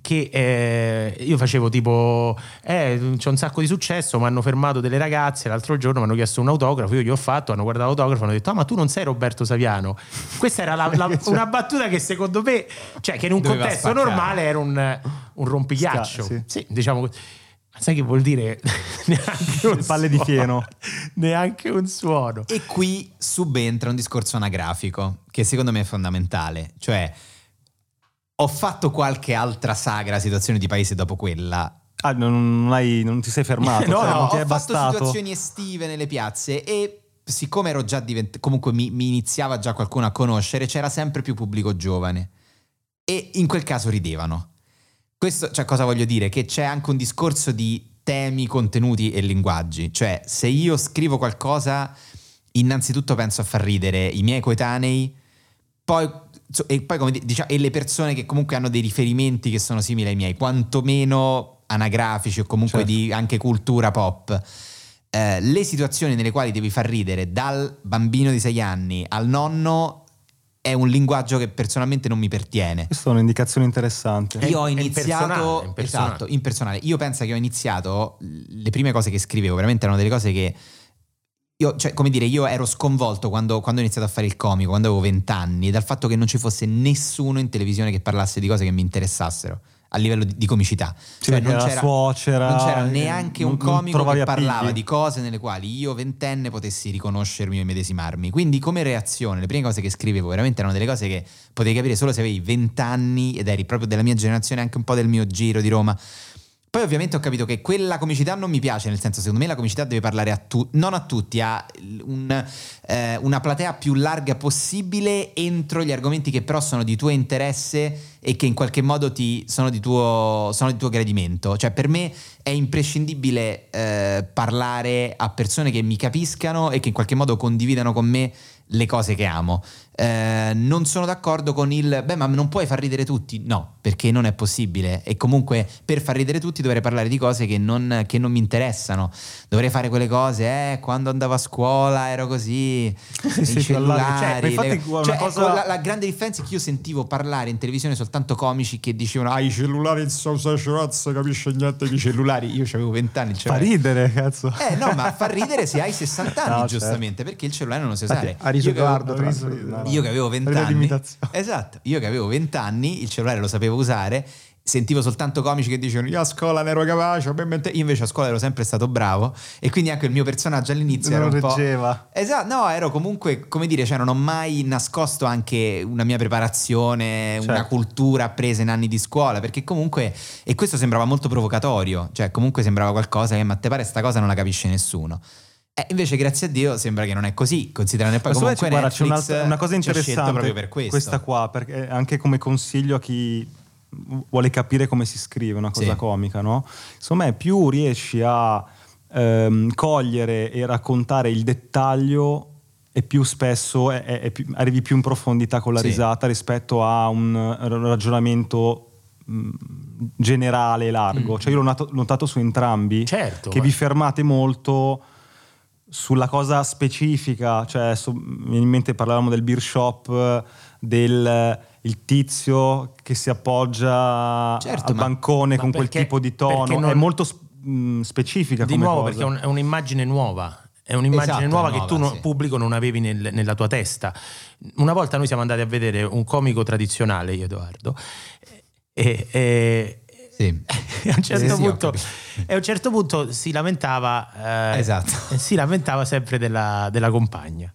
Speaker 2: Che eh, io facevo tipo, eh, c'è un sacco di successo. Mi hanno fermato delle ragazze l'altro giorno, mi hanno chiesto un autografo. Io gli ho fatto, hanno guardato l'autografo, hanno detto: Ah, ma tu non sei Roberto Saviano. Questa era la- la- una battuta che secondo me, cioè, che in un
Speaker 3: Doveva
Speaker 2: contesto
Speaker 3: spaccare.
Speaker 2: normale era un, un rompigliaccio.
Speaker 1: Sca- sì.
Speaker 2: Sì, diciamo così. Ma sai che vuol dire? neanche un
Speaker 1: Palle di
Speaker 2: suono.
Speaker 1: fieno.
Speaker 2: Neanche un suono.
Speaker 3: E qui subentra un discorso anagrafico che secondo me è fondamentale. Cioè, ho fatto qualche altra sagra situazione di paese dopo quella.
Speaker 1: Ah, non, non hai- non ti sei fermato,
Speaker 2: No,
Speaker 1: cioè,
Speaker 2: no,
Speaker 1: non ti
Speaker 3: ho
Speaker 1: è
Speaker 3: fatto
Speaker 1: bastato.
Speaker 3: situazioni estive nelle piazze e siccome ero già diventato, comunque mi, mi iniziava già qualcuno a conoscere, c'era sempre più pubblico giovane e in quel caso ridevano. Questo, cioè, cosa voglio dire? Che c'è anche un discorso di temi, contenuti e linguaggi. Cioè, se io scrivo qualcosa, innanzitutto penso a far ridere i miei coetanei, poi, e poi come di- diciamo, e le persone che comunque hanno dei riferimenti che sono simili ai miei, quantomeno anagrafici o comunque
Speaker 1: Certo.
Speaker 3: di anche cultura pop. Eh, le situazioni nelle quali devi far ridere dal bambino di 6 anni al nonno è un linguaggio che personalmente non mi pertiene.
Speaker 1: Questa è un'indicazione interessante.
Speaker 3: Io ho iniziato
Speaker 2: impersonale.
Speaker 3: esatto, impersonale. Io penso che ho iniziato le prime cose che scrivevo, veramente erano delle cose che io, cioè, come dire, io ero sconvolto quando, quando ho iniziato a fare il comico, quando avevo vent'anni, dal fatto che non ci fosse nessuno in televisione che parlasse di cose che mi interessassero a livello di, di comicità.
Speaker 1: Sì, perché la suocera,
Speaker 3: non c'era neanche
Speaker 1: non-
Speaker 3: un
Speaker 1: non
Speaker 3: comico che parlava
Speaker 1: appigli.
Speaker 3: di cose nelle quali io ventenne potessi riconoscermi o immedesimarmi. Quindi come reazione, le prime cose che scrivevo veramente erano delle cose che potevi capire solo se avevi vent'anni ed eri proprio della mia generazione, anche un po' del mio giro di Roma. Poi ovviamente ho capito che quella comicità non mi piace, nel senso secondo me la comicità deve parlare a tutti, non a tutti, a un, eh, una platea più larga possibile entro gli argomenti che però sono di tuo interesse e che in qualche modo ti, sono, di tuo, sono di tuo gradimento. Cioè per me è imprescindibile eh, parlare a persone che mi capiscano e che in qualche modo condividano con me le cose che amo. Eh, non sono d'accordo con il beh, ma non puoi far ridere tutti. No, perché non è possibile. E comunque per far ridere tutti dovrei parlare di cose che non, che non mi interessano. Dovrei fare quelle cose, eh, quando andavo a scuola ero così.
Speaker 1: Sì, sì,
Speaker 3: i cellulari.
Speaker 1: cioè,
Speaker 3: le- cioè, ecco,
Speaker 1: cosa-
Speaker 3: la, la grande differenza è che io sentivo parlare in televisione soltanto comici che dicevano: Ah, i cellulari so se cazzo capisce niente di cellulari. Io avevo vent'anni.
Speaker 1: Fa ridere, cazzo.
Speaker 3: Eh no, ma fa ridere se hai 60 anni,
Speaker 1: No,
Speaker 3: giustamente, perché il cellulare non lo sai usare.
Speaker 4: Infatti,
Speaker 3: Io che avevo-
Speaker 4: Edoardo,
Speaker 1: riso-
Speaker 4: l'altro.
Speaker 1: no, no.
Speaker 3: io che avevo
Speaker 1: Ride
Speaker 3: 20 anni, esatto, io che avevo 20 anni, il cellulare lo sapevo usare, sentivo soltanto comici che dicevano io a scuola ne ero capace, me mente-" io invece a scuola ero sempre stato bravo e quindi anche il mio personaggio all'inizio
Speaker 1: Non
Speaker 3: era un po'...
Speaker 1: reggeva.
Speaker 3: Esatto, no, ero comunque, come dire, cioè non ho mai nascosto anche una mia preparazione, una
Speaker 1: Certo.
Speaker 3: cultura appresa in anni di scuola, perché comunque, e questo sembrava molto provocatorio, cioè comunque sembrava qualcosa che, ma te pare sta cosa non la capisce nessuno. E invece, grazie a Dio, sembra che non è così, considerando poi
Speaker 1: Ma
Speaker 3: comunque
Speaker 1: guarda, c'è una cosa interessante
Speaker 3: proprio per questo.
Speaker 1: questa qua perché anche come consiglio a chi vuole capire come si scrive una cosa
Speaker 3: Sì.
Speaker 1: comica, no? Me più riesci a ehm, cogliere e raccontare il dettaglio e più spesso è- è- è più- arrivi più in profondità con la
Speaker 3: Sì.
Speaker 1: risata rispetto a un eh, ragionamento mh, generale e largo. Cioè io l'ho notato, notato su entrambi
Speaker 2: Certo,
Speaker 1: che
Speaker 2: ma-
Speaker 1: vi fermate molto sulla cosa specifica, cioè viene in mente parlavamo del beer shop, del il tizio che si appoggia
Speaker 3: Certo,
Speaker 1: al
Speaker 3: ma-
Speaker 1: bancone
Speaker 2: ma
Speaker 1: con quel
Speaker 2: perché-
Speaker 1: tipo di tono,
Speaker 2: non-
Speaker 1: è molto mh, specifica
Speaker 2: Di nuovo,
Speaker 1: cosa.
Speaker 2: perché è, un- è un'immagine nuova. È un'immagine
Speaker 3: Esatto,
Speaker 2: nuova
Speaker 3: è
Speaker 2: che
Speaker 3: nuova,
Speaker 2: tu, no-
Speaker 3: sì.
Speaker 2: pubblico, non avevi nel- nella tua testa. Una volta noi siamo andati a vedere un comico tradizionale, io Edoardo, e, e-
Speaker 3: Sì.
Speaker 2: e a, un certo
Speaker 3: Sì, sì,
Speaker 2: punto, e a un certo punto si lamentava, eh,
Speaker 3: Esatto.
Speaker 2: si lamentava sempre della, della compagna.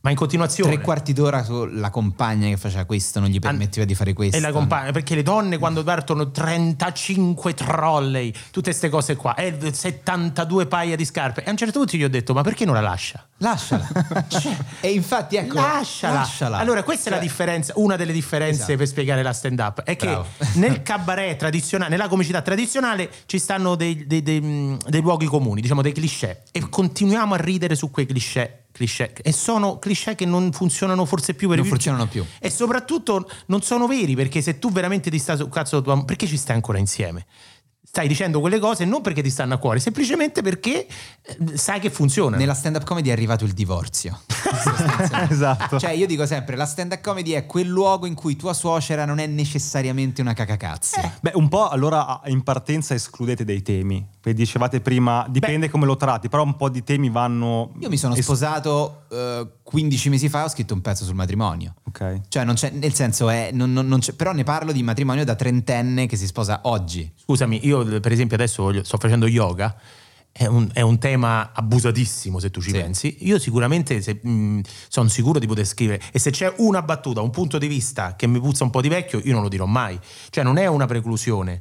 Speaker 2: Ma in continuazione.
Speaker 3: Tre quarti d'ora sulla compagna che faceva questo, non gli permetteva di fare questo.
Speaker 2: E la compagna, perché le donne quando partono 35 trolley, tutte queste cose qua, e 72 paia di scarpe. E a un certo punto gli ho detto, ma perché non la lascia?
Speaker 3: Lasciala. e infatti, ecco,
Speaker 2: lasciala.
Speaker 3: lasciala.
Speaker 2: Allora, questa è la
Speaker 3: Cioè,
Speaker 2: differenza, una delle differenze
Speaker 3: Esatto.
Speaker 2: per spiegare la stand up. È che nel cabaret tradizionale, nella comicità tradizionale, ci stanno dei, dei- dei, dei luoghi comuni, diciamo dei cliché. E continuiamo a ridere su quei cliché. Cliché. E sono cliché che non funzionano forse più per
Speaker 3: Non funzionano più.
Speaker 2: E soprattutto non sono veri perché se tu veramente ti stai sul cazzo tua perché ci stai ancora insieme? Stai dicendo quelle cose non perché ti stanno a cuore, semplicemente perché eh, sai che funzionano.
Speaker 3: Nella stand-up comedy è arrivato il divorzio.
Speaker 1: esatto.
Speaker 3: Cioè, io dico sempre: la stand-up comedy è quel luogo in cui tua suocera non è necessariamente una cacacazzi.
Speaker 1: Beh, un po' allora in partenza escludete dei temi. Perché dicevate prima, dipende come lo tratti, però un po' di temi vanno...
Speaker 3: Io mi sono
Speaker 1: es-
Speaker 3: sposato eh, 15 mesi fa, ho scritto un pezzo sul matrimonio.
Speaker 1: Ok.
Speaker 3: Cioè, non c'è, nel senso è, non- non- non c'è- però ne parlo di matrimonio da trentenne che si sposa oggi.
Speaker 2: Scusami, io per esempio adesso voglio- sto facendo yoga. È un, è un tema abusatissimo se tu ci
Speaker 3: Sì.
Speaker 2: pensi. Io sicuramente sono sicuro di poter scrivere. E se c'è una battuta, un punto di vista che mi puzza un po' di vecchio, io non lo dirò mai. Cioè, non è una preclusione.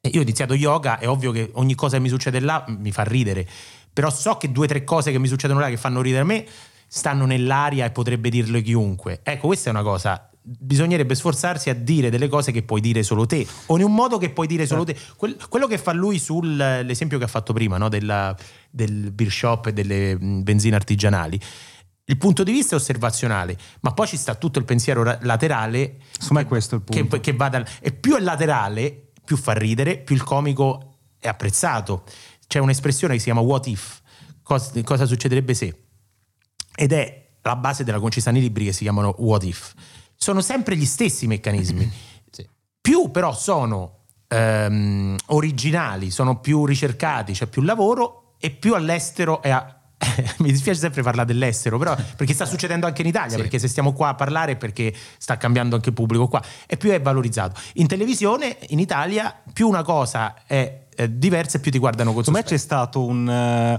Speaker 2: Eh, Io ho iniziato yoga, è ovvio che ogni cosa che mi succede là mi fa ridere. Però so che due o tre cose che mi succedono là che fanno ridere me stanno nell'aria e potrebbe dirle chiunque. Ecco, questa è una cosa. Bisognerebbe sforzarsi a dire delle cose che puoi dire solo te, o in un modo che puoi dire solo te. Quel- quello che fa lui sull'esempio che ha fatto prima, no? Della- del beer shop e delle benzine artigianali. Il punto di vista è osservazionale, ma poi ci sta tutto il pensiero ra- laterale.
Speaker 1: Me è questo il punto.
Speaker 2: Che, che va dal- e più è laterale, più fa ridere, più il comico è apprezzato. C'è un'espressione che si chiama what if, Cos- cosa succederebbe se, ed è la base della i libri che si chiamano what if. Sono sempre gli stessi meccanismi.
Speaker 3: Sì.
Speaker 2: Più però sono ehm, originali, sono più ricercati, c'è più lavoro e più all'estero è a- mi dispiace sempre parlare dell'estero, però perché sta succedendo anche in Italia,
Speaker 3: Sì.
Speaker 2: perché se stiamo qua a parlare è perché sta cambiando anche il pubblico qua e più è valorizzato. In televisione in Italia più una cosa è eh, diversa e più ti guardano con
Speaker 1: Secondo me c'è stato un, eh,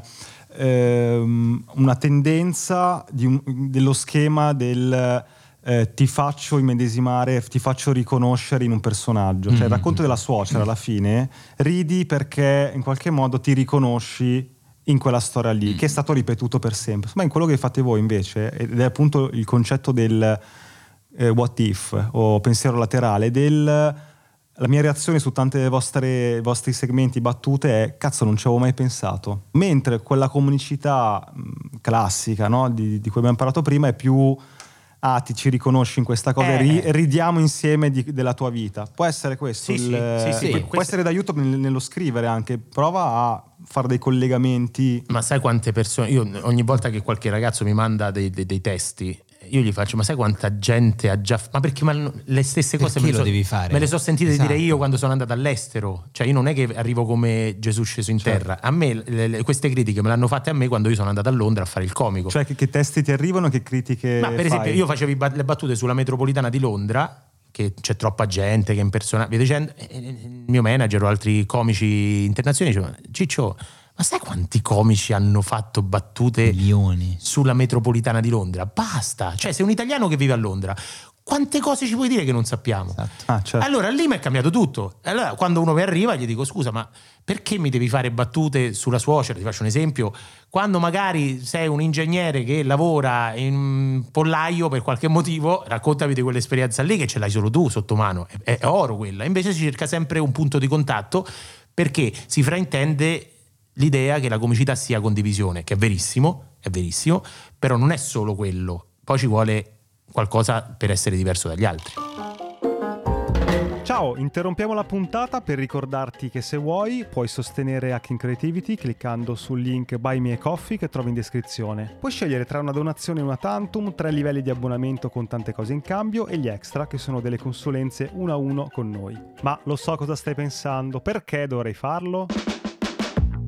Speaker 1: ehm, una tendenza di un- dello schema del eh, ti faccio immedesimare, ti faccio riconoscere in un personaggio. Cioè il racconto della suocera alla fine ridi perché in qualche modo ti riconosci in quella storia lì, che è stato ripetuto per sempre. Ma in quello che fate voi invece, ed è appunto il concetto del eh, what if o pensiero laterale, del la mia reazione su tanti dei vostre- vostri segmenti battute è cazzo non ci avevo mai pensato. Mentre quella comunicità mh, classica no, di, di cui abbiamo parlato prima è più ah ti ci riconosci in questa cosa,
Speaker 2: Eh.
Speaker 1: ri- ridiamo insieme di- della tua vita. Può essere questo,
Speaker 2: Sì,
Speaker 1: il-
Speaker 2: sì, sì, sì,
Speaker 1: può
Speaker 2: questo-
Speaker 1: essere d'aiuto nel- nello scrivere anche, prova a fare dei collegamenti.
Speaker 2: Ma sai quante persone? Io ogni volta che qualche ragazzo mi manda dei, dei- dei testi, io gli faccio: Ma sai quanta gente ha già. Ma perché ma le stesse cose me le so-
Speaker 3: devi fare?
Speaker 2: Me le so sentite
Speaker 3: Esatto.
Speaker 2: dire io quando sono andato all'estero. Cioè, io non è che arrivo come Gesù sceso in
Speaker 3: Certo.
Speaker 2: terra. A me le- le- queste critiche me le hanno fatte a me quando io sono andato a Londra a fare il comico.
Speaker 1: Cioè che, che testi ti arrivano, che critiche
Speaker 2: Ma per esempio,
Speaker 1: fai?
Speaker 2: io facevo i bat- le battute sulla metropolitana di Londra, che c'è troppa gente che impersona, via dicendo, il mio manager o altri comici internazionali dicevano: Ciccio, ma sai quanti comici hanno fatto battute
Speaker 3: Milioni.
Speaker 2: sulla metropolitana di Londra? Basta! Cioè, sei un italiano che vive a Londra. quante cose ci puoi dire che non sappiamo?
Speaker 3: Esatto.
Speaker 1: Ah, certo.
Speaker 2: Allora lì mi è cambiato tutto. Allora quando uno mi arriva gli dico scusa ma perché mi devi fare battute sulla suocera? Ti faccio un esempio. Quando magari sei un ingegnere che lavora in pollaio per qualche motivo, raccontami di quell'esperienza lì che ce l'hai solo tu sotto mano. È, è oro quella. Invece si cerca sempre un punto di contatto perché si fraintende l'idea che la comicità sia condivisione, che è verissimo, è verissimo, però non è solo quello. Poi ci vuole qualcosa per essere diverso dagli altri.
Speaker 1: Ciao, interrompiamo la puntata per ricordarti che se vuoi puoi sostenere Hacking Creativity cliccando sul link Buy Me a Coffee che trovi in descrizione. Puoi scegliere tra una donazione e una tantum, tre livelli di abbonamento con tante cose in cambio e gli extra che sono delle consulenze uno a uno con noi. Ma lo so cosa stai pensando, perché dovrei farlo?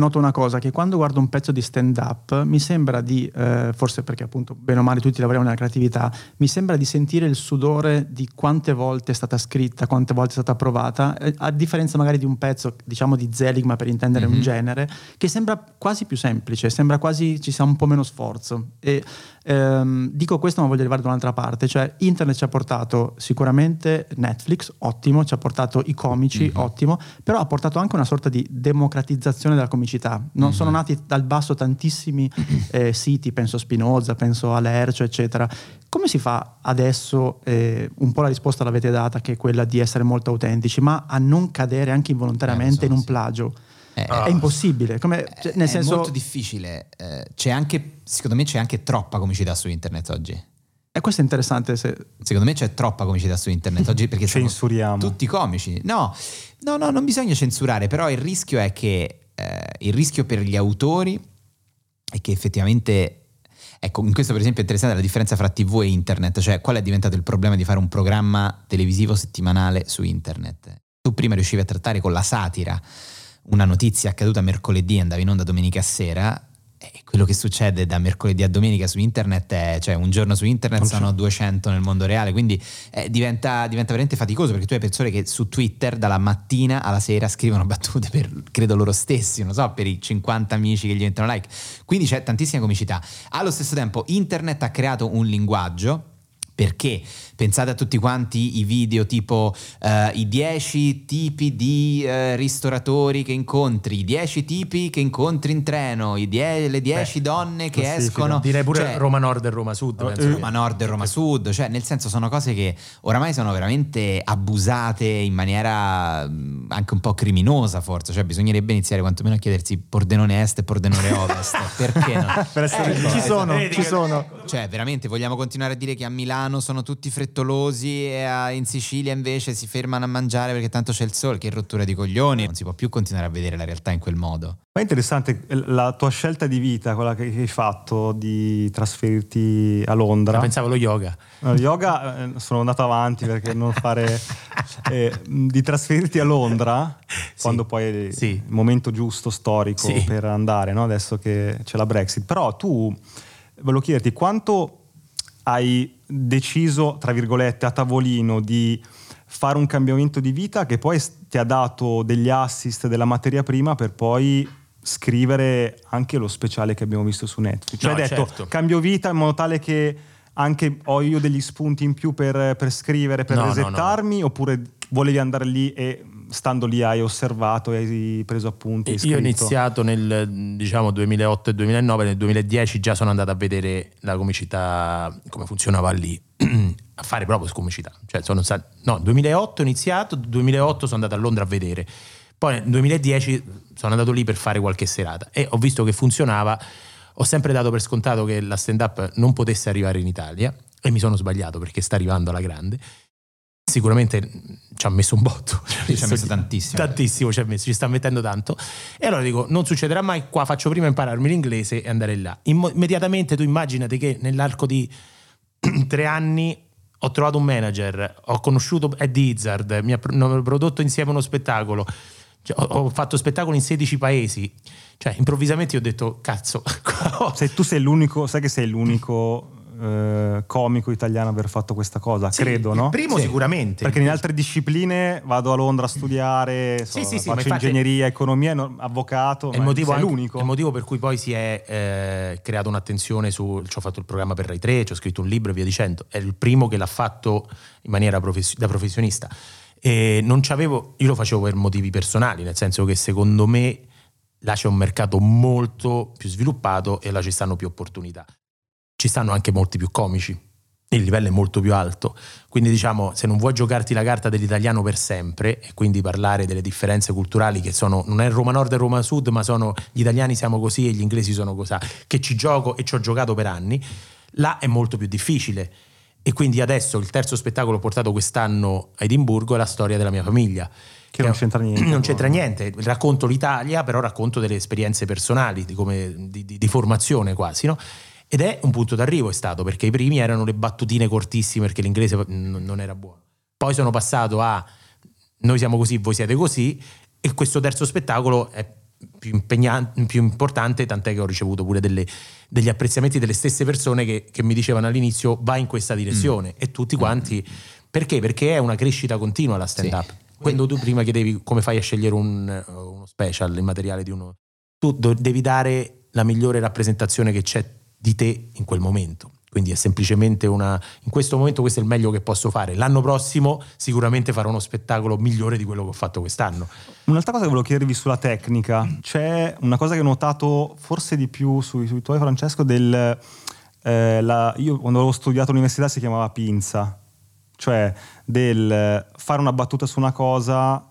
Speaker 4: Noto una cosa, che quando guardo un pezzo di stand-up mi sembra di, eh, forse perché appunto bene o male tutti lavoriamo nella creatività, mi sembra di sentire il sudore di quante volte è stata scritta, quante volte è stata provata, eh, a differenza magari di un pezzo, diciamo di Zelig, per intendere
Speaker 3: Mhm.
Speaker 4: un genere, che sembra quasi più semplice, sembra quasi ci sia un po' meno sforzo. E ehm, dico questo ma voglio arrivare da un'altra parte, cioè internet ci ha portato sicuramente Netflix, ottimo, ci ha portato i comici,
Speaker 3: Mhm.
Speaker 4: ottimo, però ha portato anche una sorta di democratizzazione della comicità. Non sono nati dal basso tantissimi eh, siti, penso a Spinoza, penso a Lercio, eccetera. Come si fa adesso, eh, un po' la risposta l'avete data, che è quella di essere molto autentici, ma a non cadere anche involontariamente
Speaker 3: Eh, so,
Speaker 4: in un
Speaker 3: sì.
Speaker 4: plagio?
Speaker 3: Eh,
Speaker 4: È impossibile, come, cioè, nel
Speaker 3: è
Speaker 4: senso...
Speaker 3: molto difficile. Eh, c'è anche, secondo me, c'è anche troppa comicità su internet oggi.
Speaker 4: E questo è interessante. Se,
Speaker 3: Secondo me c'è troppa comicità su internet oggi perché
Speaker 1: Censuriamo.
Speaker 3: tutti comici. No, no, no, non bisogna censurare, però il rischio è che eh, il rischio per gli autori è che effettivamente Ecco, in questo per esempio è interessante la differenza fra TV e internet, cioè qual è diventato il problema di fare un programma televisivo settimanale su internet. Tu prima riuscivi a trattare con la satira una notizia accaduta mercoledì e andavi in onda domenica sera, quello che succede da mercoledì a domenica su internet è, cioè un giorno su internet sono 200 nel mondo reale, quindi eh, diventa, diventa veramente faticoso perché tu hai persone che su Twitter dalla mattina alla sera scrivono battute per, credo loro stessi, non so, per i 50 amici che gli mettono like, quindi c'è tantissima comicità. Allo stesso tempo internet ha creato un linguaggio perché pensate a tutti quanti i video tipo eh, i 10 tipi di eh, ristoratori che incontri, i 10 tipi che incontri in treno, i die- le 10 donne che escono.
Speaker 2: Direi pure
Speaker 3: Cioè,
Speaker 2: Roma Nord e Roma Sud. penso che-
Speaker 3: Roma Nord e Roma Sud, cioè nel senso sono cose che oramai sono veramente abusate in maniera mh, anche un po' criminosa forse, cioè bisognerebbe iniziare quantomeno a chiedersi Pordenone Est e Pordenone Ovest, perché no?
Speaker 1: Per essere
Speaker 4: Eh, ci sono,
Speaker 2: Vedi
Speaker 4: ci sono.
Speaker 3: Cioè, veramente vogliamo continuare a dire che a Milano sono tutti frettolosi e a- in Sicilia invece si fermano a mangiare perché tanto c'è il sole? Che rottura di coglioni! Non si può più continuare a vedere la realtà in quel modo.
Speaker 1: Ma è interessante eh, la tua scelta di vita, quella che hai fatto di trasferirti a Londra.
Speaker 2: Pensavo lo yoga.
Speaker 1: No, yoga eh, sono andato avanti perché non fare eh, di trasferirti a Londra
Speaker 2: Sì.
Speaker 1: quando poi è
Speaker 2: Sì.
Speaker 1: il momento giusto storico
Speaker 2: Sì.
Speaker 1: per andare, no? adesso che c'è la Brexit. Però tu volevo chiederti quanto hai deciso, tra virgolette, a tavolino di fare un cambiamento di vita che poi ti ha dato degli assist della materia prima per poi scrivere anche lo speciale che abbiamo visto su Netflix. Cioè
Speaker 2: No,
Speaker 1: hai detto
Speaker 2: certo.
Speaker 1: cambio vita in modo tale che anche ho io degli spunti in più per, per scrivere, per
Speaker 2: No, no,
Speaker 1: resettarmi, oppure volevi andare lì e stando lì hai osservato e hai preso appunti? hai
Speaker 2: Io ho iniziato nel diciamo 2008 e 2009, nel 2010 già sono andato a vedere la comicità, come funzionava lì, a fare proprio comicità. Cioè sono sta- no, 2008 ho iniziato, 2008 sono andato a Londra a vedere. Poi nel 2010 sono andato lì per fare qualche serata e ho visto che funzionava. Ho sempre dato per scontato che la stand up non potesse arrivare in Italia e mi sono sbagliato perché sta arrivando alla grande. Sicuramente ci ha messo un botto.
Speaker 3: Ci ha messo tantissimo.
Speaker 2: Tantissimo ci ha messo, ci sta mettendo tanto. E allora dico, non succederà mai, qua faccio prima impararmi l'inglese e andare là. Immediatamente tu immaginati che nell'arco di tre anni ho trovato un manager, ho conosciuto Eddie Izzard, mi hanno prodotto insieme uno spettacolo, cioè, ho, ho fatto spettacoli in 16 paesi. Cioè, improvvisamente io ho detto, cazzo,
Speaker 1: Se tu sei l'unico, sai che sei l'unico eh, comico italiano aver fatto questa cosa,
Speaker 2: Sì,
Speaker 1: credo,
Speaker 2: il
Speaker 1: no?
Speaker 2: primo
Speaker 3: Sì.
Speaker 2: sicuramente.
Speaker 1: Perché in altre discipline vado a Londra a studiare, so,
Speaker 2: Sì, sì, sì, ma
Speaker 1: faccio ingegneria, economia, no- avvocato,
Speaker 2: È il,
Speaker 1: ma
Speaker 2: motivo anche-
Speaker 1: l'unico.
Speaker 2: è il motivo per cui poi si è eh, creato un'attenzione su. Ci ho fatto il programma per Rai 3, ci ho scritto un libro e via dicendo. È il primo che l'ha fatto in maniera profes- da professionista. E non c'avevo, io lo facevo per motivi personali, nel senso che secondo me là c'è un mercato molto più sviluppato e là ci stanno più opportunità. Ci stanno anche molti più comici. Il livello è molto più alto. Quindi diciamo, se non vuoi giocarti la carta dell'italiano per sempre e quindi parlare delle differenze culturali che sono, non è Roma Nord e Roma Sud, ma sono gli italiani siamo così e gli inglesi sono così, che ci gioco e ci ho giocato per anni, là è molto più difficile. E quindi adesso il terzo spettacolo portato quest'anno a Edimburgo è la storia della mia famiglia.
Speaker 1: Che non
Speaker 2: è-
Speaker 1: c'entra niente.
Speaker 2: Non c'entra niente, racconto l'Italia, però racconto delle esperienze personali, di, come- di- di- di formazione quasi, no? Ed è un punto d'arrivo è stato, perché i primi erano le battutine cortissime perché l'inglese non era buono. Poi sono passato a noi siamo così, voi siete così, e questo terzo spettacolo è più, impegnan- più importante, tant'è che ho ricevuto pure delle- degli apprezzamenti delle stesse persone che, che mi dicevano all'inizio va in questa direzione e tutti quanti perché? Perché è una crescita continua la stand up. Quando tu prima chiedevi come fai a scegliere un- uno special, il materiale di uno, tu devi dare la migliore rappresentazione che c'è di te in quel momento. Quindi è semplicemente una. In questo momento, questo è il meglio che posso fare. L'anno prossimo, sicuramente farò uno spettacolo migliore di quello che ho fatto quest'anno.
Speaker 1: Un'altra cosa che volevo chiedervi sulla tecnica, c'è una cosa che ho notato forse di più sui, sui tuoi Francesco, del, eh, la- io quando avevo studiato all'università si chiamava pinza, cioè del fare una battuta su una cosa,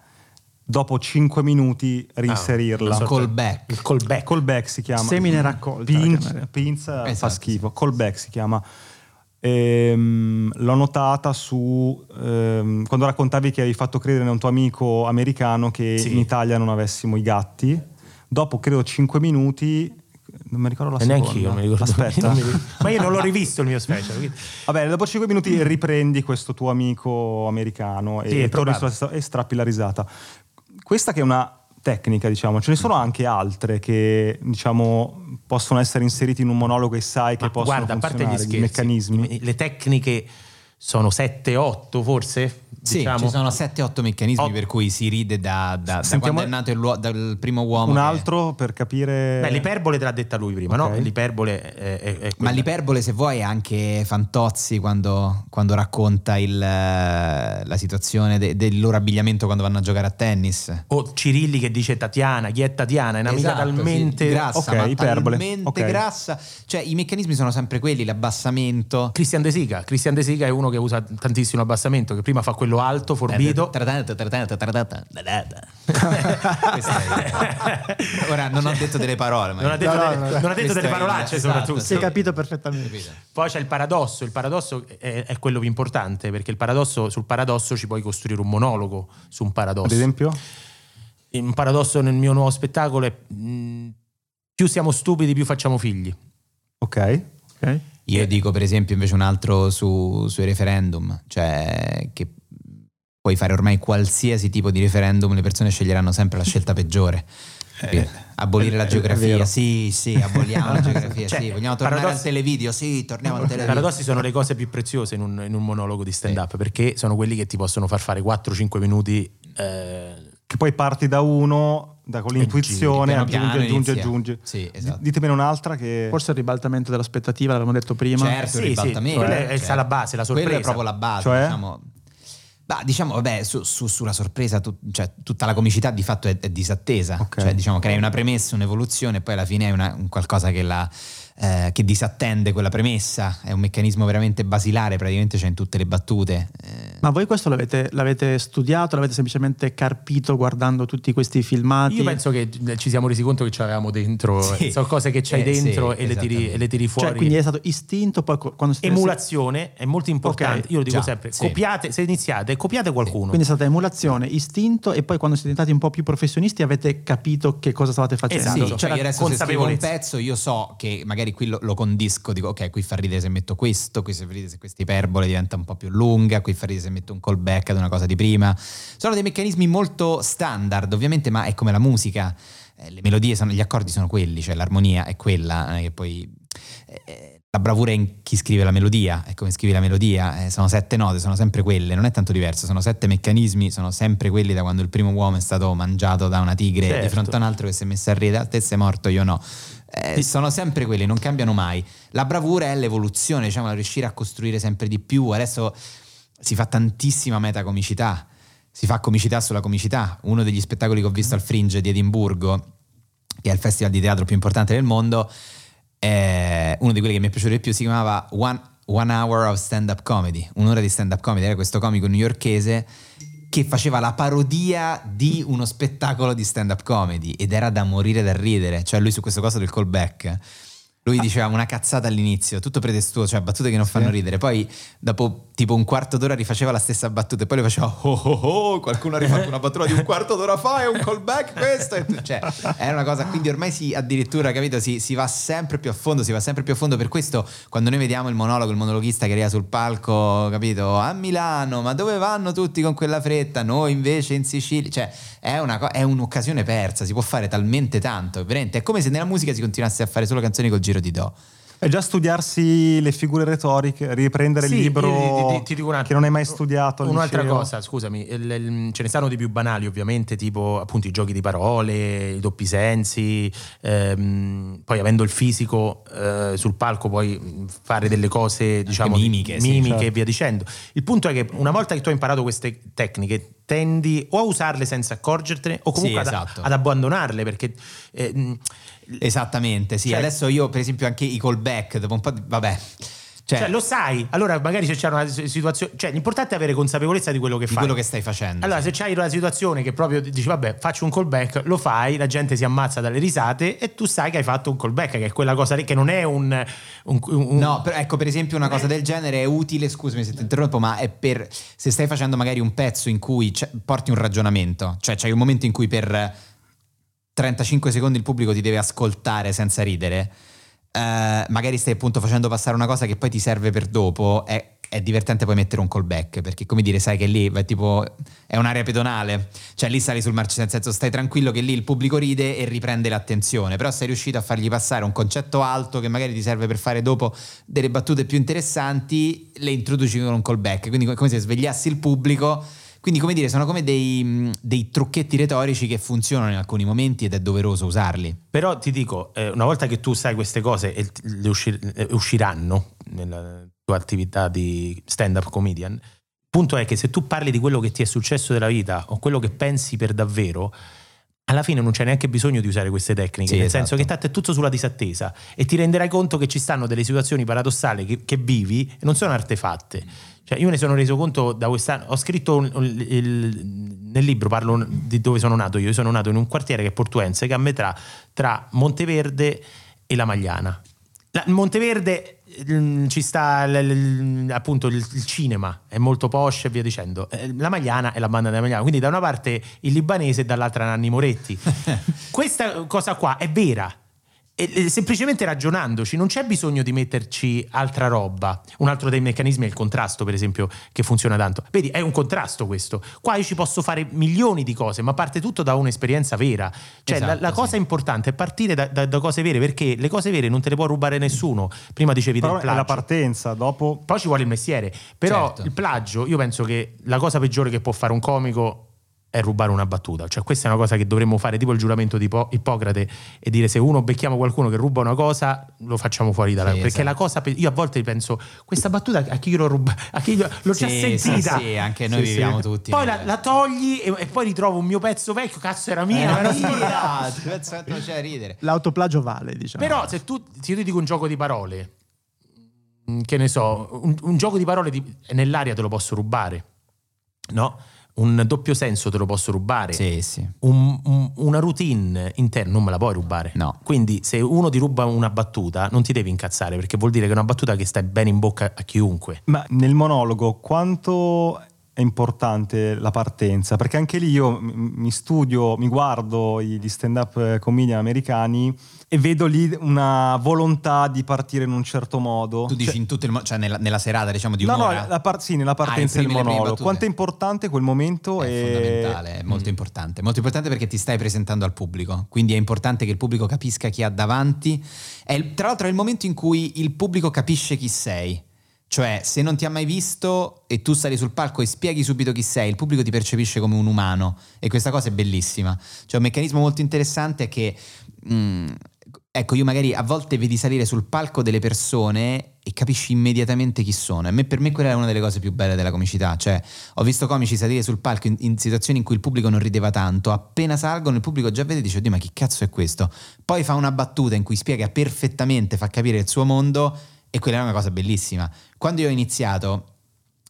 Speaker 1: dopo 5 minuti reinserirla.
Speaker 2: sorta-
Speaker 3: Callback.
Speaker 2: Il callback.
Speaker 1: Callback si chiama.
Speaker 4: Semine raccolta, chiamerei.
Speaker 1: pinza fa
Speaker 3: Esatto,
Speaker 1: schifo. Callback si chiama. Ehm, l'ho notata su ehm, quando raccontavi che avevi fatto credere a un tuo amico americano che
Speaker 2: Sì.
Speaker 1: in Italia non avessimo i gatti. Dopo credo 5 minuti, non mi ricordo la
Speaker 2: E
Speaker 1: seconda.
Speaker 2: neanche io mi ricordo.
Speaker 1: Aspetta.
Speaker 2: Non mi ricordo. Ma io non l'ho rivisto il mio special. quindi-
Speaker 1: Vabbè, dopo 5 minuti riprendi questo tuo amico americano e,
Speaker 2: Sì, è
Speaker 1: torni sulla stessa- e strappi la risata. Questa che è una tecnica, diciamo, ce ne sono anche altre che diciamo possono essere inseriti in un monologo e sai che
Speaker 2: Ma
Speaker 1: possono
Speaker 2: guarda, a parte gli scherzi,
Speaker 1: i meccanismi.
Speaker 2: le tecniche sono 7-8 forse?
Speaker 3: Sì,
Speaker 2: diciamo.
Speaker 3: ci sono 7-8 meccanismi
Speaker 2: Otto.
Speaker 3: per cui si ride da, da- da quando è nato il luo- dal primo uomo.
Speaker 1: Un
Speaker 3: che-
Speaker 1: altro per capire
Speaker 2: Beh, l'iperbole te l'ha detta lui prima,
Speaker 1: Ok.
Speaker 2: no? L'iperbole è, è- è
Speaker 3: Ma l'iperbole, se vuoi, è anche Fantozzi quando, quando racconta il, eh, la situazione de- del loro abbigliamento quando vanno a giocare a tennis.
Speaker 2: O Cirilli che dice Tatiana, chi è Tatiana? È un'amica
Speaker 3: Esatto,
Speaker 2: talmente...
Speaker 3: sì, grassa,
Speaker 1: Ok,
Speaker 3: ma
Speaker 1: iperbole.
Speaker 3: talmente
Speaker 1: Ok.
Speaker 3: grassa. Cioè, i meccanismi sono sempre quelli: l'abbassamento.
Speaker 2: Christian De Sica. Christian De Sica è uno che usa tantissimo abbassamento, che prima fa quello alto, forbito.
Speaker 3: È- Ora non ho detto delle parole, ma
Speaker 2: Non ha detto,
Speaker 4: No,
Speaker 2: delle,
Speaker 4: no.
Speaker 2: non ha detto delle parolacce
Speaker 3: esatto,
Speaker 2: soprattutto.
Speaker 4: Si è capito perfettamente.
Speaker 2: Poi c'è il paradosso, il paradosso è, è quello più importante perché il paradosso, sul paradosso ci puoi costruire un monologo su un paradosso.
Speaker 1: ad esempio?
Speaker 2: Un paradosso nel mio nuovo spettacolo è mh, più siamo stupidi più facciamo figli.
Speaker 1: Ok.
Speaker 4: Ok?
Speaker 3: Io dico per esempio invece un altro su- sui referendum, cioè che puoi fare ormai qualsiasi tipo di referendum, le persone sceglieranno sempre la scelta peggiore. Capito? Abolire la
Speaker 1: è
Speaker 3: geografia, sì, sì, aboliamo la geografia,
Speaker 2: Cioè,
Speaker 3: sì, vogliamo tornare
Speaker 2: paradossi-
Speaker 3: al televideo, sì, torniamo al
Speaker 2: I
Speaker 3: televideo.
Speaker 2: paradossi sono le cose più preziose in un, in un monologo di stand-up perché sono quelli che ti possono far fare 4-5 minuti. Eh,
Speaker 1: Che poi parti da uno, da con l'intuizione, aggiungi,
Speaker 3: piano
Speaker 1: aggiungi,
Speaker 3: inizia.
Speaker 1: aggiungi.
Speaker 3: Sì, esatto.
Speaker 1: Ditemene un'altra che...
Speaker 4: Forse il ribaltamento dell'aspettativa, l'avevamo detto prima.
Speaker 3: Certo,
Speaker 2: Sì,
Speaker 3: il
Speaker 2: sì,
Speaker 3: ribaltamento.
Speaker 2: quella è-
Speaker 3: certo.
Speaker 2: sta la base, la
Speaker 3: Quello è
Speaker 2: sorpresa.
Speaker 3: proprio la base,
Speaker 1: Cioè?
Speaker 3: diciamo. Bah, diciamo, vabbè, su- su- sulla sorpresa, tu- cioè, tutta la comicità di fatto è, è disattesa.
Speaker 1: Ok.
Speaker 3: Cioè, diciamo, crei una premessa, un'evoluzione, e poi alla fine è una- un qualcosa che la, eh, che disattende quella premessa, è un meccanismo veramente basilare, praticamente c'è in tutte le battute.
Speaker 4: Eh. Ma voi questo l'avete, l'avete, studiato, l'avete semplicemente carpito guardando tutti questi filmati?
Speaker 2: Io penso che ci siamo resi conto che ci avevamo dentro, sì. sono cose che c'hai eh, dentro sì, e, le tiri, e, le tiri, fuori.
Speaker 4: Cioè, quindi è stato istinto, poi quando
Speaker 2: siete... Emulazione è molto importante, okay. io lo dico Già, sempre, sì. copiate, se iniziate, copiate qualcuno.
Speaker 4: Quindi è stata emulazione, istinto e poi quando siete diventati un po' più professionisti avete capito che cosa stavate facendo.
Speaker 3: Esatto, cioè io adesso se scrivo un pezzo io so che magari qui lo, lo condisco, dico ok, qui fa ridere se metto questo, qui fa ridere se questa iperbole diventa un po' più lunga, qui fa ridere se metto un callback ad una cosa di prima. Sono dei meccanismi molto standard, ovviamente, ma è come la musica. Eh, le melodie sono, gli accordi sono quelli, cioè l'armonia è quella, che poi eh, la bravura è in chi scrive la melodia, è come scrivi la melodia, eh, sono sette note, sono sempre quelle, non è tanto diverso, sono sette meccanismi, sono sempre quelli da quando il primo uomo è stato mangiato da una tigre certo. di fronte a un altro che si è messo a ridere, te sei morto, io no. Eh, sono sempre quelli, non cambiano mai. La bravura è l'evoluzione, diciamo, riuscire a costruire sempre di più. Adesso si fa tantissima metacomicità, si fa comicità sulla comicità. Uno degli spettacoli che ho visto al Fringe di Edimburgo, che è il festival di teatro più importante del mondo, è uno di quelli che mi è piaciuto di più si chiamava One, One Hour of Stand Up Comedy, un'ora di stand up comedy, era questo comico newyorkese che faceva la parodia di uno spettacolo di stand up comedy ed era da morire da ridere, cioè lui su questo coso del callback lui diceva una cazzata all'inizio, tutto pretestuoso, cioè battute che non fanno ridere. Poi dopo tipo un quarto d'ora rifaceva la stessa battuta e poi le faceva oh oh oh, qualcuno ha rifatto una battuta di un quarto d'ora fa, è un callback questo. E tu, cioè, è una cosa, quindi ormai si addirittura, capito, si, si, va sempre più a fondo, si va sempre più a fondo. Per questo quando noi vediamo il monologo, il monologhista che arriva sul palco, capito, a Milano, ma dove vanno tutti con quella fretta? Noi invece in Sicilia, cioè è, una, è un'occasione persa, si può fare talmente tanto, veramente. È come se nella musica si continuasse a fare solo canzoni col giro di do.
Speaker 1: È già studiarsi le figure retoriche, riprendere
Speaker 2: sì,
Speaker 1: il libro ti, ti, ti una, che non hai mai studiato.
Speaker 2: Un'altra cosa, scusami, il, il, ce ne stanno di più banali ovviamente, tipo appunto i giochi di parole, i doppi sensi, ehm, poi avendo il fisico eh, sul palco puoi fare delle cose, diciamo,
Speaker 3: mimiche,
Speaker 2: mimiche
Speaker 3: sì,
Speaker 2: certo. e via dicendo. Il punto è che una volta che tu hai imparato queste tecniche, tendi o a usarle senza accorgertene o comunque sì, esatto. ad, ad, abbandonarle perché... Eh,
Speaker 3: Esattamente, sì. Cioè, Adesso io, per esempio, anche i callback, dopo un po' di... vabbè.
Speaker 2: Cioè, cioè, lo sai, allora magari se c'è una situazione, cioè l'importante è avere consapevolezza di quello che
Speaker 3: di
Speaker 2: fai.
Speaker 3: quello che stai facendo.
Speaker 2: Allora, sì. se c'hai una situazione che proprio dici, vabbè, faccio un callback, lo fai, la gente si ammazza dalle risate e tu sai che hai fatto un callback, che è quella cosa lì che non è un. un, un
Speaker 3: no, per, ecco, per esempio, una cosa del genere è utile, scusami se ti interrompo, ma è per se stai facendo magari un pezzo in cui porti un ragionamento, cioè c'hai un momento in cui per 35 secondi il pubblico ti deve ascoltare senza ridere, eh, magari stai appunto facendo passare una cosa che poi ti serve per dopo, è, è divertente poi mettere un callback, perché come dire, sai che lì è tipo è un'area pedonale, cioè lì sali sul marcio, nel senso stai tranquillo che lì il pubblico ride e riprende l'attenzione, però sei riuscito a fargli passare un concetto alto che magari ti serve per fare dopo delle battute più interessanti, le introduci con un callback, quindi come se svegliassi il pubblico quindi, come dire, sono come dei, dei, trucchetti retorici che funzionano in alcuni momenti ed è doveroso usarli.
Speaker 2: Però ti dico, eh, una volta che tu sai queste cose e le eh, usciranno nella tua attività di stand-up comedian, il punto è che se tu parli di quello che ti è successo della vita o quello che pensi per davvero, alla fine non c'è neanche bisogno di usare queste tecniche, sì, nel esatto. senso che tanto è tutto sulla disattesa e ti renderai conto che ci stanno delle situazioni paradossali che, che vivi e non sono artefatte. Cioè, io me ne sono reso conto da quest'anno. Ho scritto un, il, il, nel libro, parlo di dove sono nato io. Io sono nato in un quartiere che è Portuense, che è a metà tra Monteverde e la Magliana. La, Monteverde ci sta appunto il, il, cinema, è molto posh e via dicendo. Eh, la Magliana è la banda della Magliana, quindi da una parte il libanese e dall'altra Nanni Moretti. Questa cosa qua è vera e, semplicemente ragionandoci, non c'è bisogno di metterci altra roba. Un altro dei meccanismi è il contrasto, per esempio, che funziona tanto. Vedi, è un contrasto questo. Qua io ci posso fare milioni di cose, ma parte tutto da un'esperienza vera. Cioè, esatto, la, la, cosa sì. importante è partire da, da, da, cose vere, perché le cose vere non te le può rubare nessuno. Prima dicevi
Speaker 1: Però
Speaker 2: del plagio.
Speaker 1: È la partenza, dopo.
Speaker 2: Poi ci vuole il mestiere. Però certo. il plagio, io penso che la cosa peggiore che può fare un comico è rubare una battuta. Cioè, questa è una cosa che dovremmo fare, tipo il giuramento di Ipo- Ippocrate, e dire se uno becchiamo qualcuno che ruba una cosa, lo facciamo fuori dalla.
Speaker 3: Sì,
Speaker 2: perché
Speaker 3: esatto.
Speaker 2: la cosa. pe- Io a volte penso, questa battuta a chi l'ho rubata? A chi l'ho l'ho già
Speaker 3: Sì,
Speaker 2: sentita.
Speaker 3: sì, sì, anche noi
Speaker 2: Sì,
Speaker 3: viviamo
Speaker 2: sì.
Speaker 3: tutti
Speaker 2: Poi la, la togli e, e poi ritrovo un mio pezzo vecchio, cazzo era mia.
Speaker 3: Eh,
Speaker 2: era
Speaker 3: sì,
Speaker 2: mia.
Speaker 3: c'è ridere.
Speaker 4: L'autoplagio vale, diciamo.
Speaker 2: Però se tu, se io ti dico un gioco di parole, mm, che ne so, un, un gioco di parole di- nell'aria te lo posso rubare, no? Un doppio senso te lo posso rubare.
Speaker 3: Sì, sì.
Speaker 2: Un- un- una routine interna non me la puoi rubare.
Speaker 3: No.
Speaker 2: Quindi se uno ti ruba una battuta non ti devi incazzare perché vuol dire che è una battuta che stai bene in bocca a chiunque.
Speaker 1: Ma nel monologo quanto è importante la partenza? Perché anche lì io mi mi studio, mi guardo gli stand-up comedian americani e vedo lì una volontà di partire in un certo modo.
Speaker 3: Tu dici
Speaker 1: Cioè-
Speaker 3: in tutto il mo- cioè nella, nella serata, diciamo, di
Speaker 1: No, no,
Speaker 3: un'ora.
Speaker 1: la par- sì, nella partenza
Speaker 3: Ah,
Speaker 1: del
Speaker 3: imprimi le prime
Speaker 1: monologo. Quanto è importante quel momento?
Speaker 3: è
Speaker 1: e-
Speaker 3: fondamentale, è molto importante. Molto importante perché ti stai presentando al pubblico. Quindi è importante che il pubblico capisca chi ha davanti. È tra l'altro è il momento in cui il pubblico capisce chi sei. Cioè, se non ti ha mai visto e tu sali sul palco e spieghi subito chi sei, il pubblico ti percepisce come un umano. E questa cosa è bellissima. Cioè, un meccanismo molto interessante è che. mm, Ecco, io magari a volte vedi salire sul palco delle persone e capisci immediatamente chi sono. E per me quella è una delle cose più belle della comicità. Cioè, ho visto comici salire sul palco in, in situazioni in cui il pubblico non rideva tanto. Appena salgono, il pubblico già vede e dice: Oddio, ma chi cazzo è questo? Poi fa una battuta in cui spiega perfettamente, fa capire il suo mondo, e quella è una cosa bellissima. Quando io ho iniziato,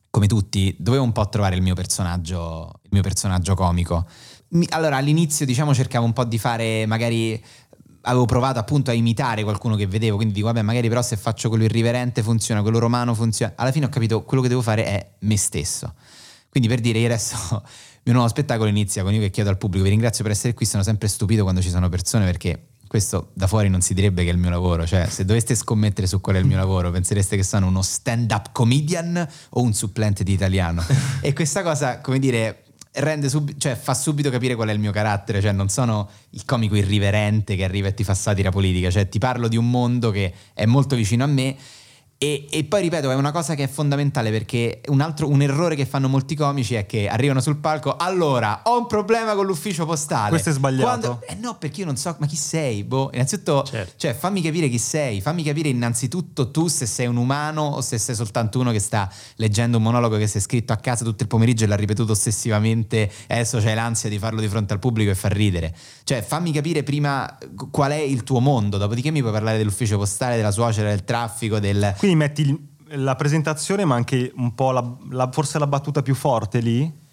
Speaker 3: come tutti, dovevo un po' trovare il mio personaggio, il mio personaggio comico. Mi- allora, all'inizio, diciamo, cercavo un po' di fare magari avevo provato appunto a imitare qualcuno che vedevo, quindi dico vabbè magari però se faccio quello irriverente funziona, quello romano funziona. Alla fine ho capito quello che devo fare è me stesso. Quindi per dire io adesso il mio nuovo spettacolo inizia con io che chiedo al pubblico, vi ringrazio per essere qui, sono sempre stupito quando ci sono persone perché questo da fuori non si direbbe che è il mio lavoro, cioè se doveste scommettere su qual è il mio lavoro pensereste che sono uno stand-up comedian o un supplente di italiano. e questa cosa, come dire, rende sub- cioè fa subito capire qual è il mio carattere, cioè non sono il comico irriverente che arriva e ti fa satira politica, cioè ti parlo di un mondo che è molto vicino a me e, e poi ripeto, è una cosa che è fondamentale perché un altro un errore che fanno molti comici è che arrivano sul palco, allora ho un problema con l'ufficio postale.
Speaker 1: Questo è sbagliato.
Speaker 3: Quando- eh no, perché io non so, ma chi sei? Boh, innanzitutto,
Speaker 2: Certo.
Speaker 3: cioè fammi capire chi sei, fammi capire innanzitutto tu se sei un umano o se sei soltanto uno che sta leggendo un monologo che si è scritto a casa tutto il pomeriggio e l'ha ripetuto ossessivamente adesso c'hai l'ansia di farlo di fronte al pubblico e far ridere. Cioè fammi capire prima qual è il tuo mondo, dopodiché mi puoi parlare dell'ufficio postale, della suocera, del traffico, del...
Speaker 1: Quindi metti il- la presentazione, ma anche un po' la, la- forse la battuta più forte lì?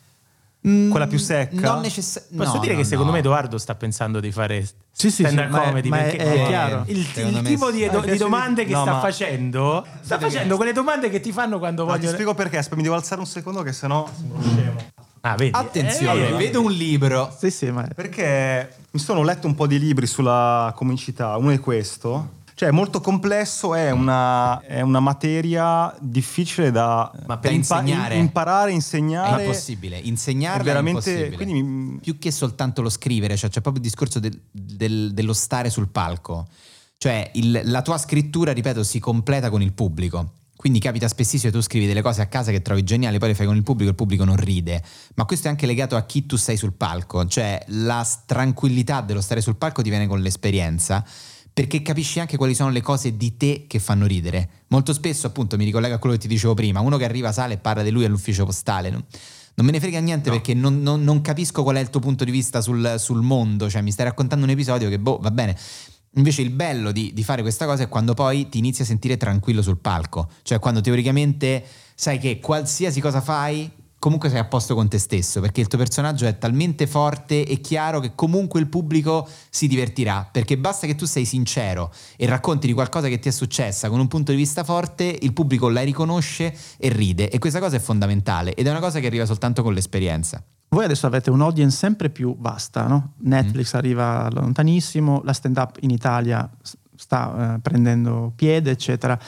Speaker 1: Quella più secca?
Speaker 3: Mm, Non necessariamente.
Speaker 2: Posso dire che secondo me Edoardo sta pensando di fare
Speaker 4: Sì, sì,
Speaker 2: stand-up
Speaker 4: sì, ma è-
Speaker 2: comedy
Speaker 4: ma è-
Speaker 2: perché
Speaker 4: è chiaro.
Speaker 2: il, il tipo di,
Speaker 1: Ah,
Speaker 2: di domande che
Speaker 1: no,
Speaker 2: sta
Speaker 1: ma-
Speaker 2: facendo sta facendo quelle domande che ti fanno quando
Speaker 1: No, ti spiego perché, aspetta, mi devo alzare un secondo che sennò sembro scemo.
Speaker 2: ah vedi
Speaker 3: Attenzione,
Speaker 2: Eh,
Speaker 3: vedo un libro.
Speaker 4: Sì, sì, ma
Speaker 1: Perché mi sono letto un po' di libri sulla comicità, uno è questo. Cioè, è molto complesso, è una, è una materia difficile da,
Speaker 2: Ma
Speaker 3: per
Speaker 1: da impa-
Speaker 3: insegnare.
Speaker 1: imparare,
Speaker 3: È
Speaker 1: insegnare.
Speaker 3: impossibile, insegnarla
Speaker 1: è veramente-
Speaker 3: è
Speaker 1: quindi-
Speaker 3: più che soltanto lo scrivere, cioè c'è proprio il discorso del- del- dello stare sul palco. Cioè il- la tua scrittura, ripeto, si completa con il pubblico. Quindi capita spessissimo che tu scrivi delle cose a casa che trovi geniali, poi le fai con il pubblico e il pubblico non ride. Ma questo è anche legato a chi tu sei sul palco, cioè la tranquillità dello stare sul palco ti viene con l'esperienza, perché capisci anche quali sono le cose di te che fanno ridere. Molto spesso, appunto, mi ricollega a quello che ti dicevo prima, uno che arriva, sale e parla di lui all'ufficio postale. no? Non me ne frega niente perché non, non- non capisco qual è il tuo punto di vista sul, sul mondo, cioè mi stai raccontando un episodio che, boh, va bene. Invece il bello di, di fare questa cosa è quando poi ti inizi a sentire tranquillo sul palco, cioè quando teoricamente sai che qualsiasi cosa fai, comunque sei a posto con te stesso, perché il tuo personaggio è talmente forte e chiaro che comunque il pubblico si divertirà, perché basta che tu sei sincero e racconti di qualcosa che ti è successa con un punto di vista forte, il pubblico la riconosce e ride e questa cosa è fondamentale ed è una cosa che arriva soltanto con l'esperienza.
Speaker 4: Voi adesso avete un'audience sempre più vasta, no? Netflix arriva lontanissimo, la stand-up in Italia sta eh, prendendo piede, eccetera.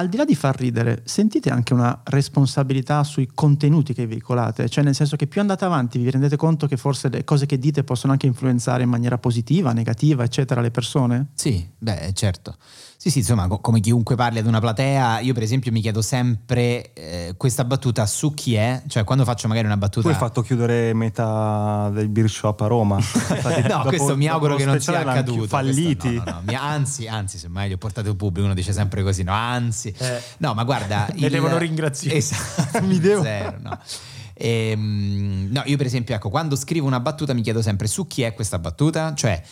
Speaker 4: Al di là di far ridere, sentite anche una responsabilità sui contenuti che veicolate? Cioè nel senso che più andate avanti vi rendete conto che forse le cose che dite possono anche influenzare in maniera positiva, negativa, eccetera, le persone?
Speaker 3: Sì, beh, certo. Sì, sì, insomma, co- come chiunque parli ad una platea, io per esempio mi chiedo sempre eh, questa battuta su chi è, cioè quando faccio magari una battuta...
Speaker 1: Tu hai fatto chiudere metà del beer shop a Roma.
Speaker 3: no,
Speaker 1: Dopo-
Speaker 3: questo mi auguro che non sia accaduto.
Speaker 1: Falliti.
Speaker 3: Questo no, no, no. Mi- Anzi, anzi, semmai li ho portati al pubblico, uno dice sempre così, no, anzi.
Speaker 2: Eh.
Speaker 3: No, ma guarda...
Speaker 2: Ne devono ringraziare.
Speaker 3: Esatto,
Speaker 1: Mi devo-
Speaker 3: zero, no. Ehm, no, io per esempio, ecco, quando scrivo una battuta mi chiedo sempre su chi è questa battuta, cioè...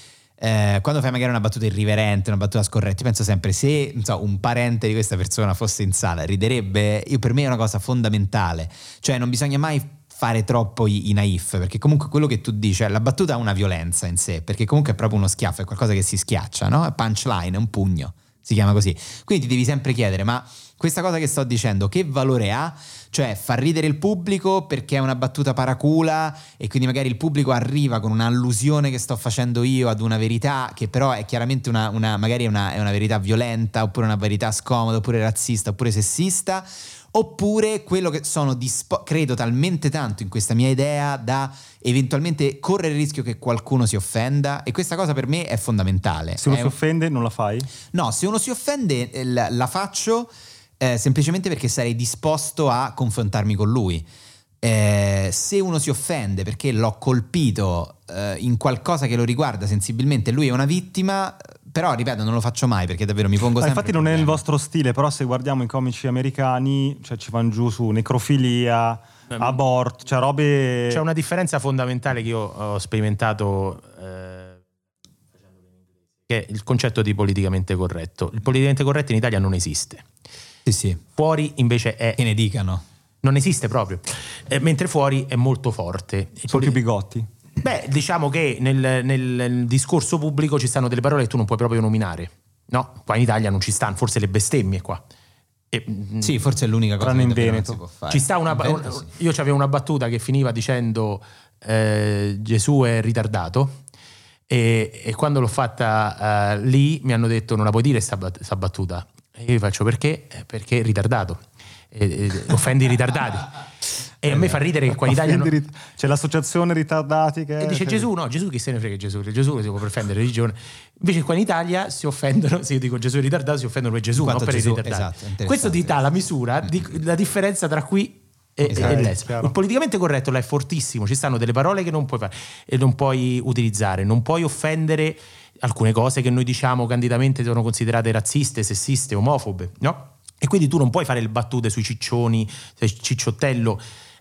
Speaker 3: eh, quando fai magari una battuta irriverente, una battuta scorretta, penso sempre se so, un parente di questa persona fosse in sala, riderebbe. Io, per me è una cosa fondamentale, cioè non bisogna mai fare troppo i, i naif, perché comunque quello che tu dici, cioè, la battuta ha una violenza in sé, perché comunque è proprio uno schiaffo, è qualcosa che si schiaccia, no? È punchline, è un pugno, si chiama così. Quindi ti devi sempre chiedere, ma questa cosa che sto dicendo che valore ha? Cioè fa ridere il pubblico perché è una battuta paracula e quindi magari il pubblico arriva con un'allusione che sto facendo io ad una verità che però è chiaramente una, una- magari è una, è una verità violenta oppure una verità scomoda oppure razzista oppure sessista oppure quello che sono dispo- credo talmente tanto in questa mia idea da eventualmente correre il rischio che qualcuno si offenda e questa cosa per me è fondamentale.
Speaker 1: Se uno
Speaker 3: È
Speaker 1: si offende, non la fai?
Speaker 3: No, se uno si offende eh, la faccio eh, semplicemente perché sarei disposto a confrontarmi con lui. Eh, se uno si offende perché l'ho colpito eh, in qualcosa che lo riguarda sensibilmente, lui è una vittima, però ripeto, non lo faccio mai perché davvero mi pongo
Speaker 1: Ma
Speaker 3: sempre.
Speaker 1: infatti non è il vostro stile, però se guardiamo i comici americani, cioè ci vanno giù su necrofilia, aborto, cioè robe...
Speaker 2: C'è una differenza fondamentale che io ho sperimentato eh, che è il concetto di politicamente corretto. Il politicamente corretto in Italia non esiste.
Speaker 3: Sì, sì.
Speaker 2: Fuori invece è
Speaker 3: Che ne dicano.
Speaker 2: non esiste proprio, Eh, mentre fuori è molto forte.
Speaker 1: Sono
Speaker 2: poli-
Speaker 1: più bigotti.
Speaker 2: Beh, diciamo che nel, nel- discorso pubblico ci stanno delle parole che tu non puoi proprio nominare. No, qua in Italia non ci stanno, forse le bestemmie qua. E, mm,
Speaker 3: Sì, forse è l'unica cosa che
Speaker 1: in
Speaker 3: davvero non
Speaker 1: Veneto.
Speaker 3: si può fare.
Speaker 2: Ci sta una,
Speaker 3: Veneto sì.
Speaker 2: io avevo una battuta che finiva dicendo eh, Gesù è ritardato e, e quando l'ho fatta eh, lì mi hanno detto non la puoi dire sta, bat- sta battuta e io gli faccio perché? "Eh, Perché è ritardato e, e- offendi i ritardati e a me fa ridere che qua in Italia non-
Speaker 1: C'è l'associazione ritardati che...
Speaker 2: e dice
Speaker 1: che-
Speaker 2: Gesù, no, Gesù chi se ne frega Gesù, Gesù si può offendere religione. Invece qua in Italia si offendono, se io dico Gesù è ritardato, si offendono per Gesù, non per
Speaker 3: Gesù-
Speaker 2: i ritardati.
Speaker 3: esatto.
Speaker 2: Questo ti dà la misura, di, la differenza tra qui e,
Speaker 3: Esatto,
Speaker 2: e. Il politicamente corretto là è fortissimo, ci stanno delle parole che non puoi fare e non puoi utilizzare, non puoi offendere alcune cose che noi diciamo candidamente sono considerate razziste, sessiste, omofobe, no? E quindi tu non puoi fare le battute sui ciccioni, cicciottello.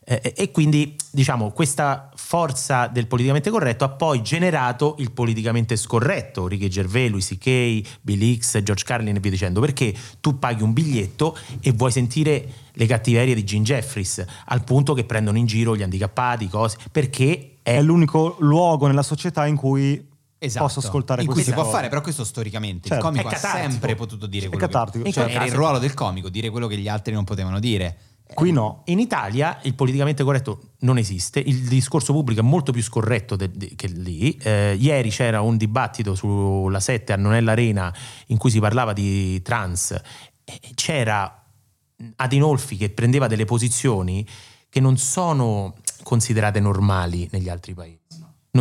Speaker 2: Eh, e quindi diciamo questa forza del politicamente corretto ha poi generato il politicamente scorretto Ricky Gervais, Louis C.K., Bill X, George Carlin e via dicendo perché tu paghi un biglietto e vuoi sentire le cattiverie di Gene Jeffries al punto che prendono in giro gli handicappati cose perché è,
Speaker 1: È l'unico luogo nella società in cui
Speaker 3: Esatto.
Speaker 1: posso ascoltare
Speaker 3: in cui si può
Speaker 1: cose.
Speaker 3: fare, però questo storicamente.
Speaker 1: Certo.
Speaker 3: Il comico
Speaker 2: È
Speaker 3: ha sempre potuto dire
Speaker 1: È
Speaker 3: quello
Speaker 1: catartico.
Speaker 3: che cioè, era il
Speaker 2: caso-
Speaker 3: ruolo del comico, dire quello che gli altri non potevano dire.
Speaker 1: Qui no.
Speaker 2: In Italia il politicamente corretto non esiste, il discorso pubblico è molto più scorretto de- de- che lì. Eh, ieri c'era un dibattito sulla 7 a Nonella Arena in cui si parlava di trans c'era Adinolfi che prendeva delle posizioni che non sono considerate normali negli altri paesi.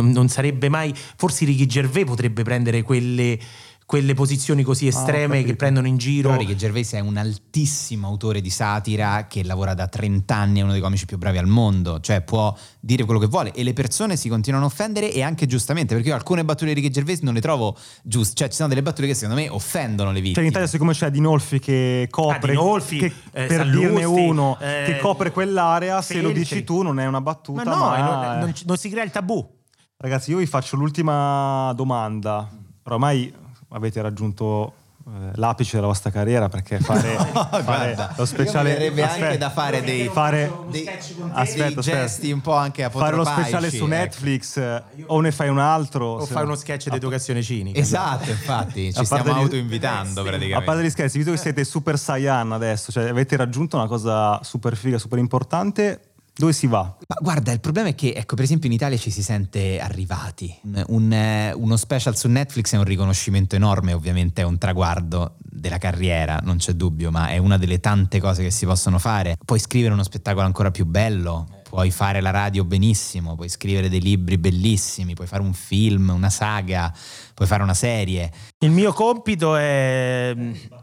Speaker 2: Non, non sarebbe mai, forse Ricky Gervais potrebbe prendere quelle, quelle posizioni così
Speaker 1: ho
Speaker 2: estreme che
Speaker 1: capito.
Speaker 2: prendono in giro.
Speaker 3: Però Ricky Gervais è un altissimo autore di satira che lavora da 30 anni, è uno dei comici più bravi al mondo, cioè può dire quello che vuole e le persone si continuano a offendere e anche giustamente, perché io alcune battute di Ricky Gervais non le trovo giuste, cioè ci sono delle battute che secondo me offendono le
Speaker 1: Cioè
Speaker 3: vittime.
Speaker 1: in Italia siccome c'è Dinolfi che copre,
Speaker 2: Adinolfi,
Speaker 1: che,
Speaker 2: eh,
Speaker 1: per
Speaker 2: Sallusti,
Speaker 1: dirne uno,
Speaker 2: eh,
Speaker 1: che copre quell'area, se lo dici tu non è una battuta,
Speaker 2: Ma no,
Speaker 1: ma,
Speaker 2: eh, non, non- non si crea il tabù.
Speaker 1: Ragazzi, io vi faccio l'ultima domanda. Ormai avete raggiunto eh, l'apice della vostra carriera perché fare, fare
Speaker 3: Guarda,
Speaker 1: lo speciale
Speaker 3: verrebbe anche da fare dei,
Speaker 1: fare
Speaker 3: dei,
Speaker 1: dei
Speaker 3: aspetta,
Speaker 1: aspetta,
Speaker 3: gesti un po' anche
Speaker 1: fare lo speciale su
Speaker 3: ecco.
Speaker 1: Netflix eh, o ne fai un altro
Speaker 2: O fai
Speaker 1: no-
Speaker 2: uno sketch di educazione cinica.
Speaker 3: Esatto, infatti, ci
Speaker 1: A
Speaker 3: stiamo autoinvitando
Speaker 1: a
Speaker 3: praticamente.
Speaker 1: parte gli scherzi, visto che siete super saiyan adesso, cioè avete raggiunto una cosa super figa, super importante, dove si va?
Speaker 3: Ma guarda, il problema è che, ecco, per esempio in Italia ci si sente arrivati. Un- un, uno special su Netflix è un riconoscimento enorme, ovviamente è un traguardo della carriera, non c'è dubbio, ma è una delle tante cose che si possono fare. Puoi scrivere uno spettacolo ancora più bello, puoi fare la radio benissimo, puoi scrivere dei libri bellissimi, puoi fare un film, una saga, puoi fare una serie.
Speaker 2: Il mio compito è,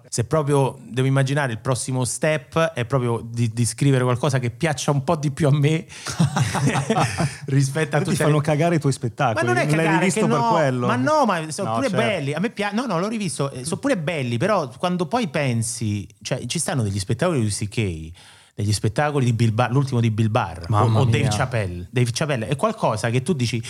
Speaker 2: se proprio devo immaginare il prossimo step, è proprio di, di scrivere qualcosa che piaccia un po' di più a me rispetto a
Speaker 1: Ti
Speaker 2: tutti
Speaker 1: fanno cagare i tuoi spettacoli.
Speaker 2: Ma non è
Speaker 1: l'hai
Speaker 2: cagare,
Speaker 1: rivisto
Speaker 2: che
Speaker 1: per
Speaker 2: no,
Speaker 1: quello.
Speaker 2: Ma no, ma sono
Speaker 1: No,
Speaker 2: pure
Speaker 1: certo.
Speaker 2: belli. A me piace. No, no, l'ho rivisto. eh, Sono pure belli, però quando poi pensi, cioè ci stanno degli spettacoli di CK, degli spettacoli di Bill Barr, l'ultimo di Bill Barr o,
Speaker 1: Mamma
Speaker 2: o Dave. Chappelle. Dave Chappelle è qualcosa che tu dici.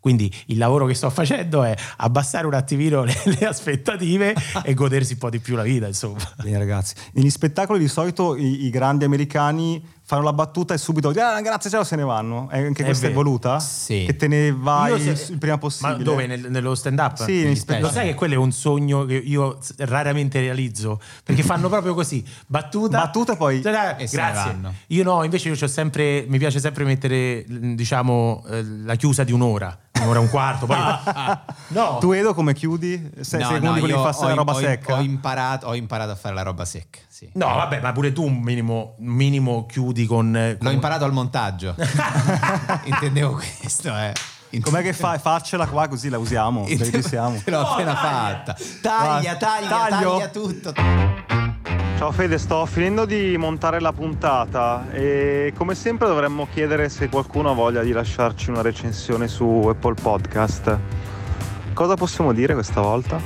Speaker 2: Quindi il lavoro che sto facendo è abbassare un attimino le, le aspettative e godersi un po' di più la vita, insomma.
Speaker 1: Bene ragazzi, negli spettacoli di solito i, i grandi americani fanno la battuta e subito ah, grazie ciao se ne vanno. E anche
Speaker 2: È
Speaker 1: questa è
Speaker 2: vero.
Speaker 1: voluta?
Speaker 3: Sì.
Speaker 1: Che te ne vai
Speaker 2: se-
Speaker 1: il prima possibile.
Speaker 2: Ma dove? Nel- nello stand up?
Speaker 1: Sì.
Speaker 2: Lo sai che quello è un sogno che io raramente realizzo perché fanno proprio così: battuta,
Speaker 1: Battuta e poi-
Speaker 3: E
Speaker 2: grazie. Io no, invece io c'ho sempre, mi piace sempre mettere, diciamo, eh, la chiusa di un'ora, un'ora e un quarto. Poi, no,
Speaker 1: Tu Edo come chiudi? Se,
Speaker 3: No,
Speaker 1: uno
Speaker 3: no,
Speaker 1: di quelli che fa la roba
Speaker 3: ho-
Speaker 1: secca?
Speaker 3: Ho imparato, ho imparato a fare la roba secca. Sì.
Speaker 2: no, vabbè, ma pure tu un minimo, minimo chiudi con. eh,
Speaker 3: L'ho
Speaker 2: con-
Speaker 3: imparato al montaggio. Intendevo questo, eh.
Speaker 1: Com'è che fai? Farcela qua così la usiamo. Ci siamo.
Speaker 3: L'ho appena fatta. Taglia, taglia,
Speaker 1: Taglio.
Speaker 3: taglia tutto.
Speaker 1: Ciao Fede, sto finendo di montare la puntata e come sempre dovremmo chiedere se qualcuno ha voglia di lasciarci una recensione su Apple Podcast. Cosa possiamo dire questa volta?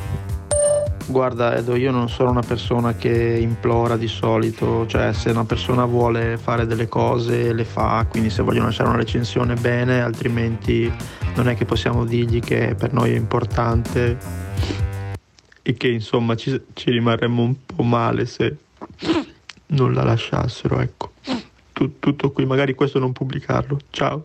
Speaker 5: Guarda Edo, io non sono una persona che implora di solito, cioè se una persona vuole fare delle cose le fa, quindi se vogliono lasciare una recensione bene, altrimenti non è che possiamo dirgli che per noi è importante e che insomma ci, ci rimarremmo un po' male se non la lasciassero, ecco. Tu- tutto qui, magari questo non pubblicarlo. Ciao.